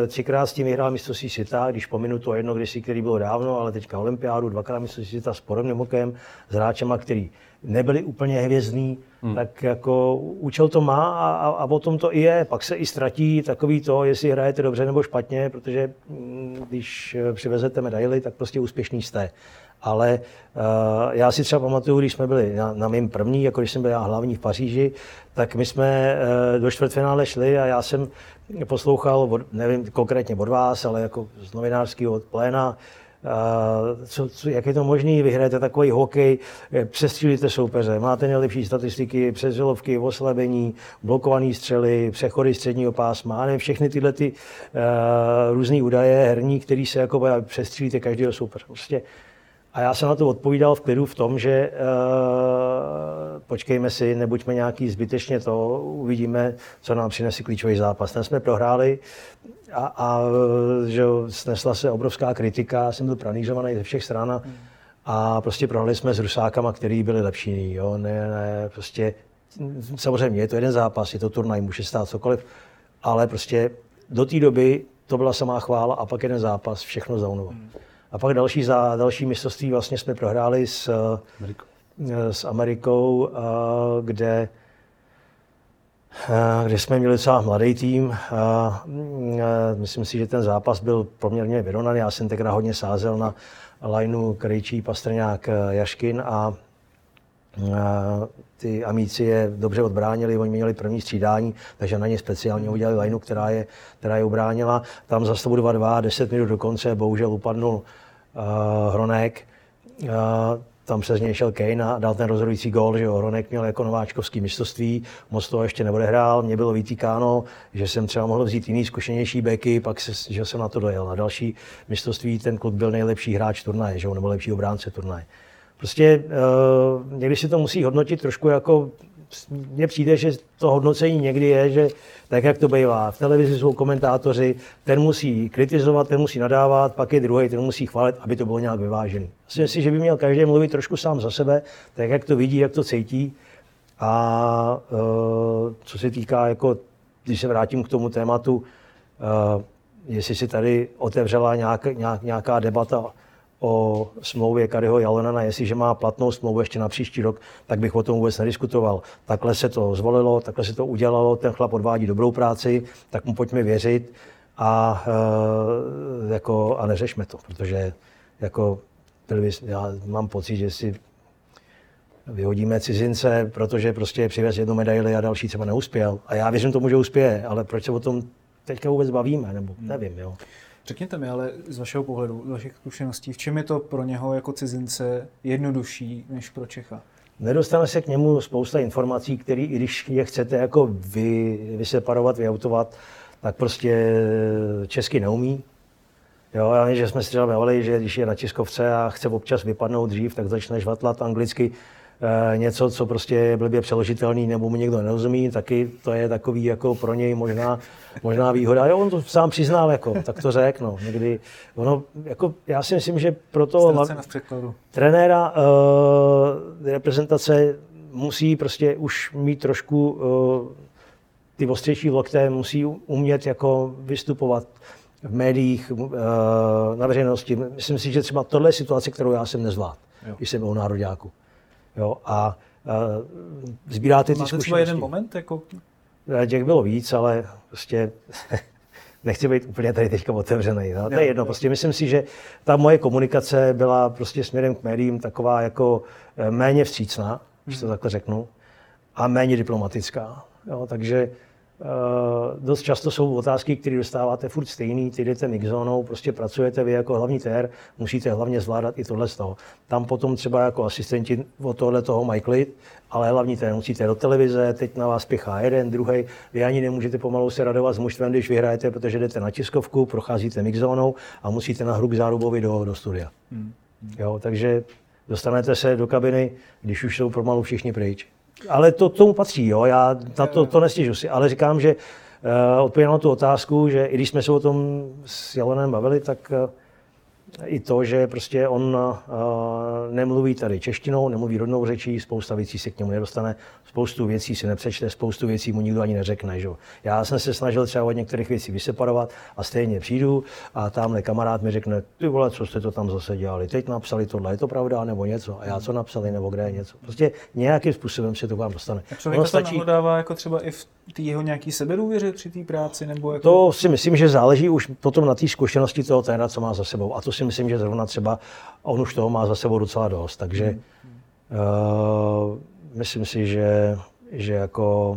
F: třikrát s tím vyhrál mistrovství světa, když pominu to jedno kdysi, který bylo dávno, ale teďka olympiádu, dvakrát mistrovství světa s podobným hokejem, s hráčema, který nebyli úplně hvězdní, hmm. tak jako účel to má a, a, a o tom to i je. Pak se i ztratí takový to, jestli hrajete dobře nebo špatně, protože mm, když přivezete medaily, tak prostě úspěšný jste ale uh, já si třeba pamatuju, když jsme byli na, na mým první, jako když jsem byl já hlavní v Paříži, tak my jsme uh, do čtvrtfinále šli a já jsem poslouchal, od, nevím konkrétně od vás, ale jako z novinářského od pléna, Uh, co, co, jak je to možné, vyhrajete takový hokej, přestřílíte soupeře, máte nejlepší statistiky, přezilovky, oslabení, blokované střely, přechody středního pásma, ne všechny tyhle ty, uh, různé údaje herní, které se jako přestřílíte každého soupeře. Prostě a já jsem na to odpovídal v klidu v tom, že uh, počkejme si, nebuďme nějaký zbytečně to, uvidíme, co nám přinese klíčový zápas. Ten jsme prohráli a, a že snesla se obrovská kritika, jsem byl pranířovaný ze všech stran a prostě prohráli jsme s Rusákama, který byli lepší. Jo? Ne, ne, prostě, samozřejmě je to jeden zápas, je to turnaj, může stát cokoliv, ale prostě do té doby to byla samá chvála a pak jeden zápas, všechno zaunovo. Hmm. A pak další, za, další mistrovství vlastně jsme prohráli s, s Amerikou, kde kde jsme měli docela mladý tým. Myslím si, že ten zápas byl poměrně vyrovnaný. Já jsem tenkrát hodně sázel na lineu Krejčí, Pastrňák, Jaškin a ty amíci je dobře odbránili, oni měli první střídání, takže na ně speciálně udělali lineu, která je, která je ubránila. Tam za stavu 2-2, 10 minut do konce, bohužel upadnul uh, Hronek. Uh, tam přes něj šel Kane a dal ten rozhodující gól, že Hronek měl jako nováčkovský mistrovství, moc toho ještě hrál, mě bylo vytýkáno, že jsem třeba mohl vzít jiný zkušenější beky, pak se, že jsem na to dojel. Na další mistrovství ten kluk byl nejlepší hráč turnaje, že nebo lepší obránce turnaje. Prostě uh, někdy si to musí hodnotit trošku jako mně přijde, že to hodnocení někdy je, že tak, jak to bývá, v televizi jsou komentátoři, ten musí kritizovat, ten musí nadávat, pak je druhý, ten musí chválit, aby to bylo nějak vyvážený. Myslím si, že by měl každý mluvit trošku sám za sebe, tak, jak to vidí, jak to cítí. A uh, co se týká, jako, když se vrátím k tomu tématu, uh, jestli si tady otevřela nějak, nějak, nějaká debata o smlouvě Kariho Jalonana, jestliže má platnou smlouvu ještě na příští rok, tak bych o tom vůbec nediskutoval. Takhle se to zvolilo, takhle se to udělalo, ten chlap odvádí dobrou práci, tak mu pojďme věřit a, e, jako, a neřešme to, protože jako, já mám pocit, že si vyhodíme cizince, protože prostě přivez jednu medaili a další třeba neuspěl. A já věřím tomu, že uspěje, ale proč se o tom teďka vůbec bavíme, nebo nevím, jo.
E: Řekněte mi ale z vašeho pohledu, z vašich zkušeností, v čem je to pro něho jako cizince jednodušší než pro Čecha?
F: Nedostane se k němu spousta informací, které, i když je chcete jako vy, vyseparovat, vyautovat, tak prostě česky neumí. Jo, já že jsme si třeba bavili, že když je na tiskovce a chce občas vypadnout dřív, tak začne žvatlat anglicky něco, co prostě je blbě přeložitelný nebo mu někdo nerozumí, taky to je takový jako pro něj možná možná výhoda. Jo, on to sám přiznal, jako, tak to řekl. No. Někdy, ono, jako, já si myslím, že pro toho trenéra uh, reprezentace musí prostě už mít trošku uh, ty ostřejší lokte, musí umět jako vystupovat v médiích, uh, na veřejnosti. Myslím si, že třeba tohle je situace, kterou já jsem nezvládl, když jsem byl nároďáku. Jo, a uh, sbíráte ty Máte zkušenosti. třeba
E: jeden moment, jako
F: Těch bylo víc, ale prostě nechci být úplně tady teďka otevřený. No. To je jedno, prostě myslím si, že ta moje komunikace byla prostě směrem k médiím taková jako eh, méně vstřícná, když to hmm. takhle řeknu, a méně diplomatická. Jo, takže dost často jsou otázky, které dostáváte furt stejný, ty jdete mixzónou, prostě pracujete vy jako hlavní tér, musíte hlavně zvládat i tohle z toho. Tam potom třeba jako asistenti od tohle toho mají klid, ale hlavní tér musíte do televize, teď na vás pěchá jeden, druhý, vy ani nemůžete pomalu se radovat s mužstvem, když vyhrajete, protože jdete na tiskovku, procházíte mixzónou a musíte na hru k zárubovi do, do studia. Hmm. Jo, takže dostanete se do kabiny, když už jsou pomalu všichni pryč. Ale to tomu patří, jo, já na to, to nestěžu si, ale říkám, že uh, odpověděl na tu otázku, že i když jsme se o tom s Jalonem bavili, tak uh, i to, že prostě on uh, nemluví tady češtinou, nemluví rodnou řečí, spousta věcí se k němu nedostane, spoustu věcí si nepřečte, spoustu věcí mu nikdo ani neřekne. Že? Já jsem se snažil třeba od některých věcí vyseparovat a stejně přijdu a tamhle kamarád mi řekne, ty vole, co jste to tam zase dělali, teď napsali tohle, je to pravda nebo něco, a já co napsali nebo kde je něco. Prostě nějakým způsobem se to vám dostane.
E: A člověk to stačí... dává jako třeba i v té jeho nějaký sebedůvěře při té práci? Nebo jako...
F: To si myslím, že záleží už potom na té zkušenosti toho téna, co má za sebou. A to si myslím, že zrovna třeba on už toho má za sebou docela dost. Takže hmm. uh, myslím si, že, že jako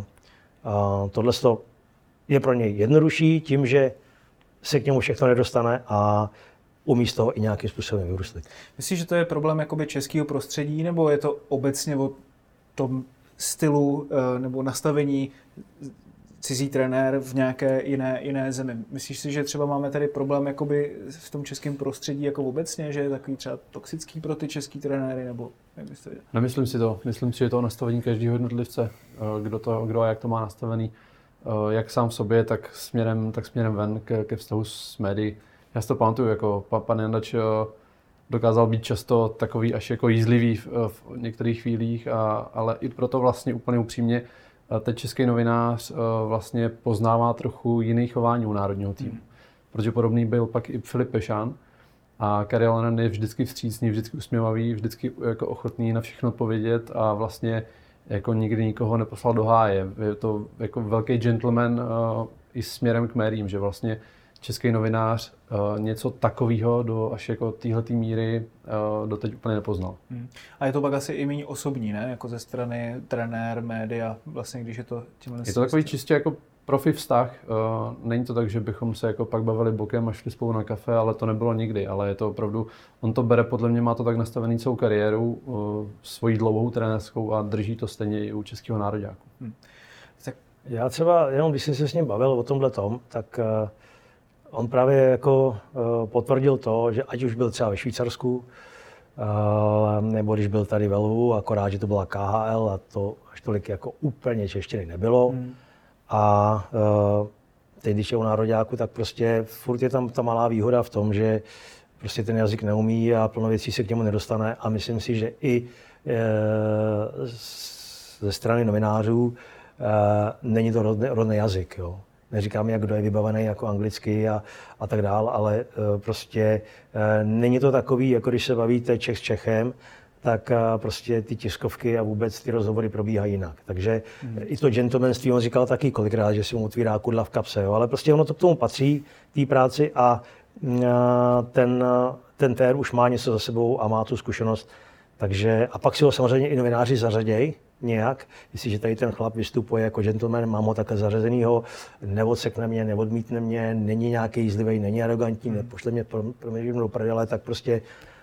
F: uh, tohle je pro něj jednodušší tím, že se k němu všechno nedostane a umí z toho i nějakým způsobem vyrůstat.
E: Myslíš, že to je problém jakoby českého prostředí, nebo je to obecně o tom stylu eh, nebo nastavení cizí trenér v nějaké jiné, jiné zemi. Myslíš si, že třeba máme tady problém jakoby v tom českém prostředí jako obecně, že je takový třeba toxický pro ty český trenéry, nebo jak byste
G: Nemyslím si to. Myslím si, že to nastavení každého jednotlivce, eh, kdo, to, kdo a jak to má nastavený, eh, jak sám v sobě, tak směrem, tak směrem ven ke, ke vztahu s médií. Já si to pamatuju, jako pan Jandač dokázal být často takový až jako jízlivý v, v některých chvílích, a, ale i proto vlastně úplně upřímně teď český novinář vlastně poznává trochu jiný chování u národního týmu. Hmm. Protože podobný byl pak i Filip Pešán. A Karel je vždycky vstřícný, vždycky usměvavý, vždycky jako ochotný na všechno odpovědět a vlastně jako nikdy nikoho neposlal do háje. Je to jako velký gentleman uh, i směrem k médiím, že vlastně český novinář uh, něco takového do až jako téhle míry uh, doteď úplně nepoznal. Hmm.
E: A je to pak asi i méně osobní, ne? Jako ze strany trenér, média, vlastně když je to
G: tímhle Je to takový čistě jako profi vztah. Uh, není to tak, že bychom se jako pak bavili bokem a šli spolu na kafe, ale to nebylo nikdy. Ale je to opravdu, on to bere, podle mě má to tak nastavený celou kariéru, uh, svojí dlouhou trenérskou a drží to stejně i u českého nároďáku. Hmm.
F: Tak já třeba, jenom když jsem se s ním bavil o tomhle tom, tak uh, on právě jako uh, potvrdil to, že ať už byl třeba ve Švýcarsku, uh, nebo když byl tady ve Lvu, akorát, že to byla KHL a to až tolik jako úplně češtiny nebylo. Hmm a uh, teď, když je u nároďáku, tak prostě furt je tam ta malá výhoda v tom, že prostě ten jazyk neumí a plno věcí se k němu nedostane a myslím si, že i ze strany novinářů není to rodný, rodný jazyk. Jo. Neříkám, jak kdo je vybavený jako anglicky a, a tak dál, ale e, prostě e, není to takový, jako když se bavíte Čech s Čechem, tak prostě ty tiskovky a vůbec ty rozhovory probíhají jinak. Takže hmm. i to gentlemanství, on říkal taky kolikrát, že si mu otvírá kudla v kapse, jo? ale prostě ono to k tomu patří, té práci a ten, ten tér už má něco za sebou a má tu zkušenost. Takže, a pak si ho samozřejmě i novináři zařadějí nějak, jestliže tady ten chlap vystupuje jako gentleman, mám ho takhle zařazenýho, neodsekne mě, neodmítne mě, není nějaký jízlivý, není arrogantní, hmm. nepošle mě pro, pro mě do prdele, tak prostě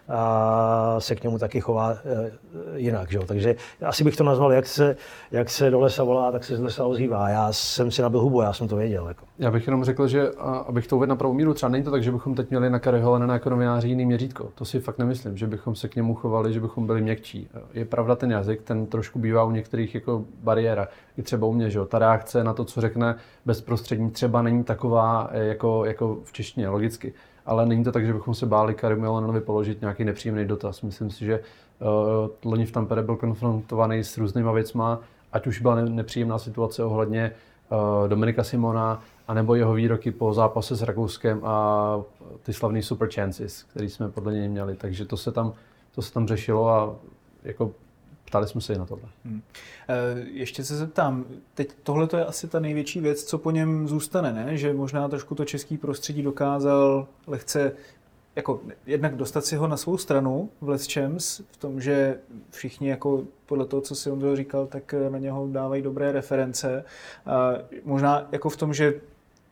F: a se k němu taky chová e, jinak. Že? Takže asi bych to nazval, jak se, jak se do lesa volá, tak se z lesa ozývá. Já jsem si nabil hubu, já jsem to věděl. Jako.
G: Já bych jenom řekl, že abych to uvedl na pravou míru, třeba není to tak, že bychom teď měli na Kary Holena jako novináři jiný měřítko. To si fakt nemyslím, že bychom se k němu chovali, že bychom byli měkčí. Je pravda ten jazyk, ten trošku bývá u některých jako bariéra. I třeba u mě, že ta reakce na to, co řekne bezprostřední, třeba není taková e, jako, jako v češtině, logicky ale není to tak, že bychom se báli Karimu Jelenovi položit nějaký nepříjemný dotaz. Myslím si, že uh, loni v Tampere byl konfrontovaný s různýma věcma, ať už byla nepříjemná situace ohledně uh, Dominika Simona, anebo jeho výroky po zápase s Rakouskem a ty slavné super chances, které jsme podle něj měli. Takže to se tam, to se tam řešilo a jako Ptali jsme se i na tohle. Hmm.
E: E, ještě se zeptám, teď tohle je asi ta největší věc, co po něm zůstane, ne? Že možná trošku to český prostředí dokázal lehce jako jednak dostat si ho na svou stranu v Les Champs, v tom, že všichni jako podle toho, co si on říkal, tak na něho dávají dobré reference. A možná jako v tom, že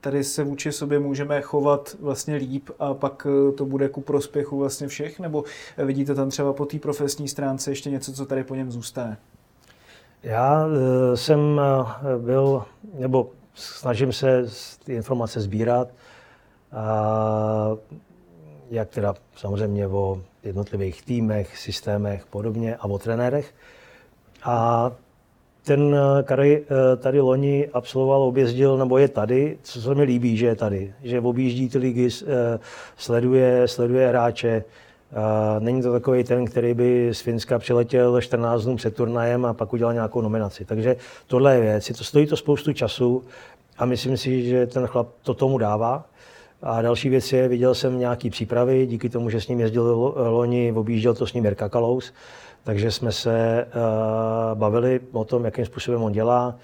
E: tady se vůči sobě můžeme chovat vlastně líp a pak eh, to bude ku prospěchu vlastně všech? Nebo vidíte tam třeba po té profesní stránce ještě něco, co tady po něm zůstane?
F: Já eh, jsem eh, byl, nebo snažím se ty informace sbírat, a jak teda samozřejmě o jednotlivých týmech, systémech podobně a o trenérech. A ten eh, Kary eh, tady loni absolvoval, objezdil, nebo je tady, co se mi líbí, že je tady, že objíždí ty ligy, eh, sleduje, sleduje hráče, Není to takový ten, který by z Finska přiletěl 14 dnů před turnajem a pak udělal nějakou nominaci. Takže tohle je věc. To stojí to spoustu času a myslím si, že ten chlap to tomu dává. A další věc je, viděl jsem nějaký přípravy, díky tomu, že s ním jezdil loni, objížděl to s ním Jirka Kalous, takže jsme se uh, bavili o tom, jakým způsobem on dělá,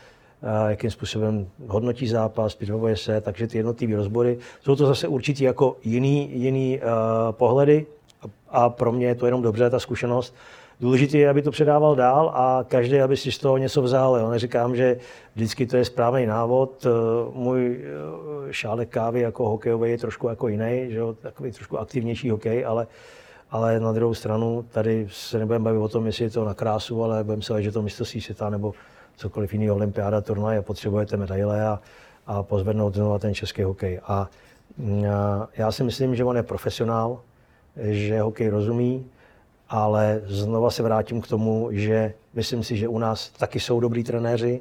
F: uh, jakým způsobem hodnotí zápas, připravuje se, takže ty jednotlivé rozbory. Jsou to zase určitě jako jiný, jiný uh, pohledy a pro mě je to jenom dobře, ta zkušenost. Důležité je, aby to předával dál a každý, aby si z toho něco vzal. Jo. Neříkám, že vždycky to je správný návod. Můj šálek kávy jako hokejový je trošku jako jiný, že jo, takový trošku aktivnější hokej, ale uh, ale na druhou stranu tady se nebudeme bavit o tom, jestli je to na krásu, ale budeme se že to mistrovství světa nebo cokoliv jiný olympiáda, turnaje, potřebujete medaile a, a pozvednout znovu ten český hokej. A, mm, a já si myslím, že on je profesionál, že hokej rozumí, ale znova se vrátím k tomu, že myslím si, že u nás taky jsou dobrý trenéři,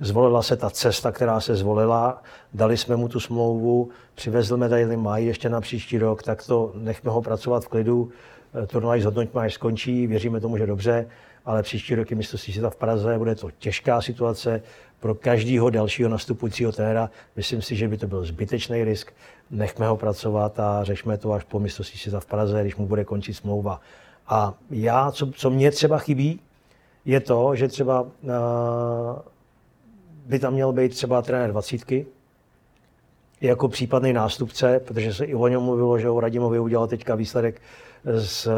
F: Zvolila se ta cesta, která se zvolila, dali jsme mu tu smlouvu, přivezl medaily, mají ještě na příští rok, tak to nechme ho pracovat v klidu, turnaj zhodnoťme, až skončí, věříme tomu, že dobře ale příští roky mistrovství světa v Praze bude to těžká situace pro každého dalšího nastupujícího trenéra. Myslím si, že by to byl zbytečný risk. Nechme ho pracovat a řešme to až po mistrovství světa v Praze, když mu bude končit smlouva. A já, co, co mě třeba chybí, je to, že třeba uh, by tam měl být třeba trenér dvacítky, jako případný nástupce, protože se i o něm mluvilo, že o Radimovi udělal teďka výsledek s,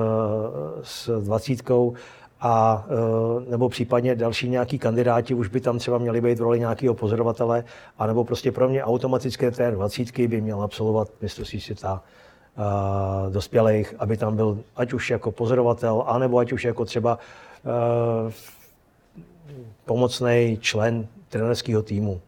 F: s dvacítkou a e, nebo případně další nějaký kandidáti už by tam třeba měli být v roli nějakého pozorovatele, anebo prostě pro mě automatické té dvacítky by měl absolvovat mistrovství světa uh, dospělých, aby tam byl ať už jako pozorovatel, anebo ať už jako třeba uh, pomocný člen trenerského týmu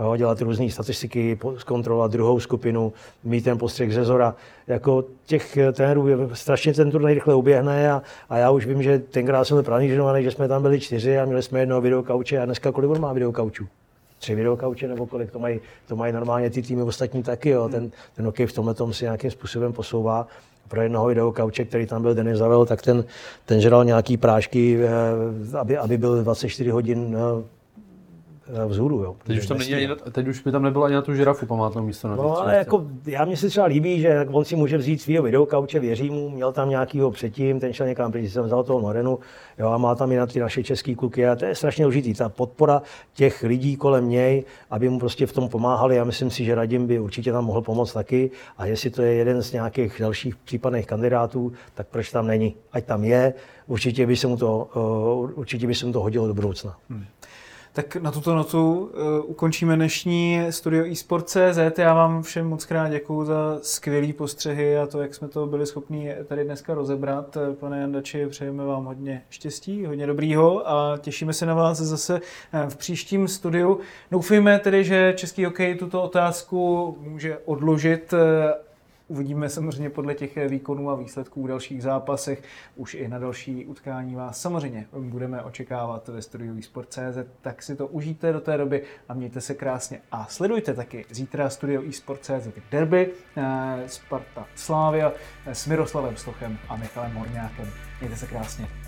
F: jo, dělat různé statistiky, zkontrolovat druhou skupinu, mít ten postřeh ze zora. Jako těch eh, trenérů je strašně ten turnaj rychle uběhne a, a, já už vím, že tenkrát jsem byl pranížovaný, že jsme tam byli čtyři a měli jsme jedno videokauče a dneska kolik on má videokaučů? Tři videokauče nebo kolik, to mají, to mají normálně ty týmy ostatní taky, jo. Ten, ten hokej v tomhle tom si nějakým způsobem posouvá pro jednoho videokauče, který tam byl Denis Zavel, tak ten, ten žral nějaký prášky, eh, aby, aby byl 24 hodin Eh, vzhůru. Jo,
G: teď, už tam není ani, teď už by tam nebylo ani na tu žirafu památnou místo. Na
F: no, ale jako, já mě se třeba líbí, že on si může vzít svého videokauče, věří mu, měl tam nějakýho předtím, ten šel někam pryč, jsem vzal toho Norenu, jo, a má tam i na ty naše české kluky a to je strašně užitý. Ta podpora těch lidí kolem něj, aby mu prostě v tom pomáhali, já myslím si, že Radim by určitě tam mohl pomoct taky a jestli to je jeden z nějakých dalších případných kandidátů, tak proč tam není? Ať tam je, určitě by se mu to, uh, určitě by se mu to hodilo do budoucna. Hmm.
E: Tak na tuto notu uh, ukončíme dnešní studio eSport.cz. Já vám všem moc krát děkuji za skvělé postřehy a to, jak jsme to byli schopni tady dneska rozebrat. Pane Jandači, přejeme vám hodně štěstí, hodně dobrýho a těšíme se na vás zase eh, v příštím studiu. Doufejme tedy, že český hokej tuto otázku může odložit eh, Uvidíme samozřejmě podle těch výkonů a výsledků v dalších zápasech. Už i na další utkání vás samozřejmě budeme očekávat ve studiu eSport.cz, tak si to užijte do té doby a mějte se krásně. A sledujte taky zítra studio eSport.cz derby eh, Sparta Slávia s Miroslavem Stochem a Michalem Horňákem. Mějte se krásně.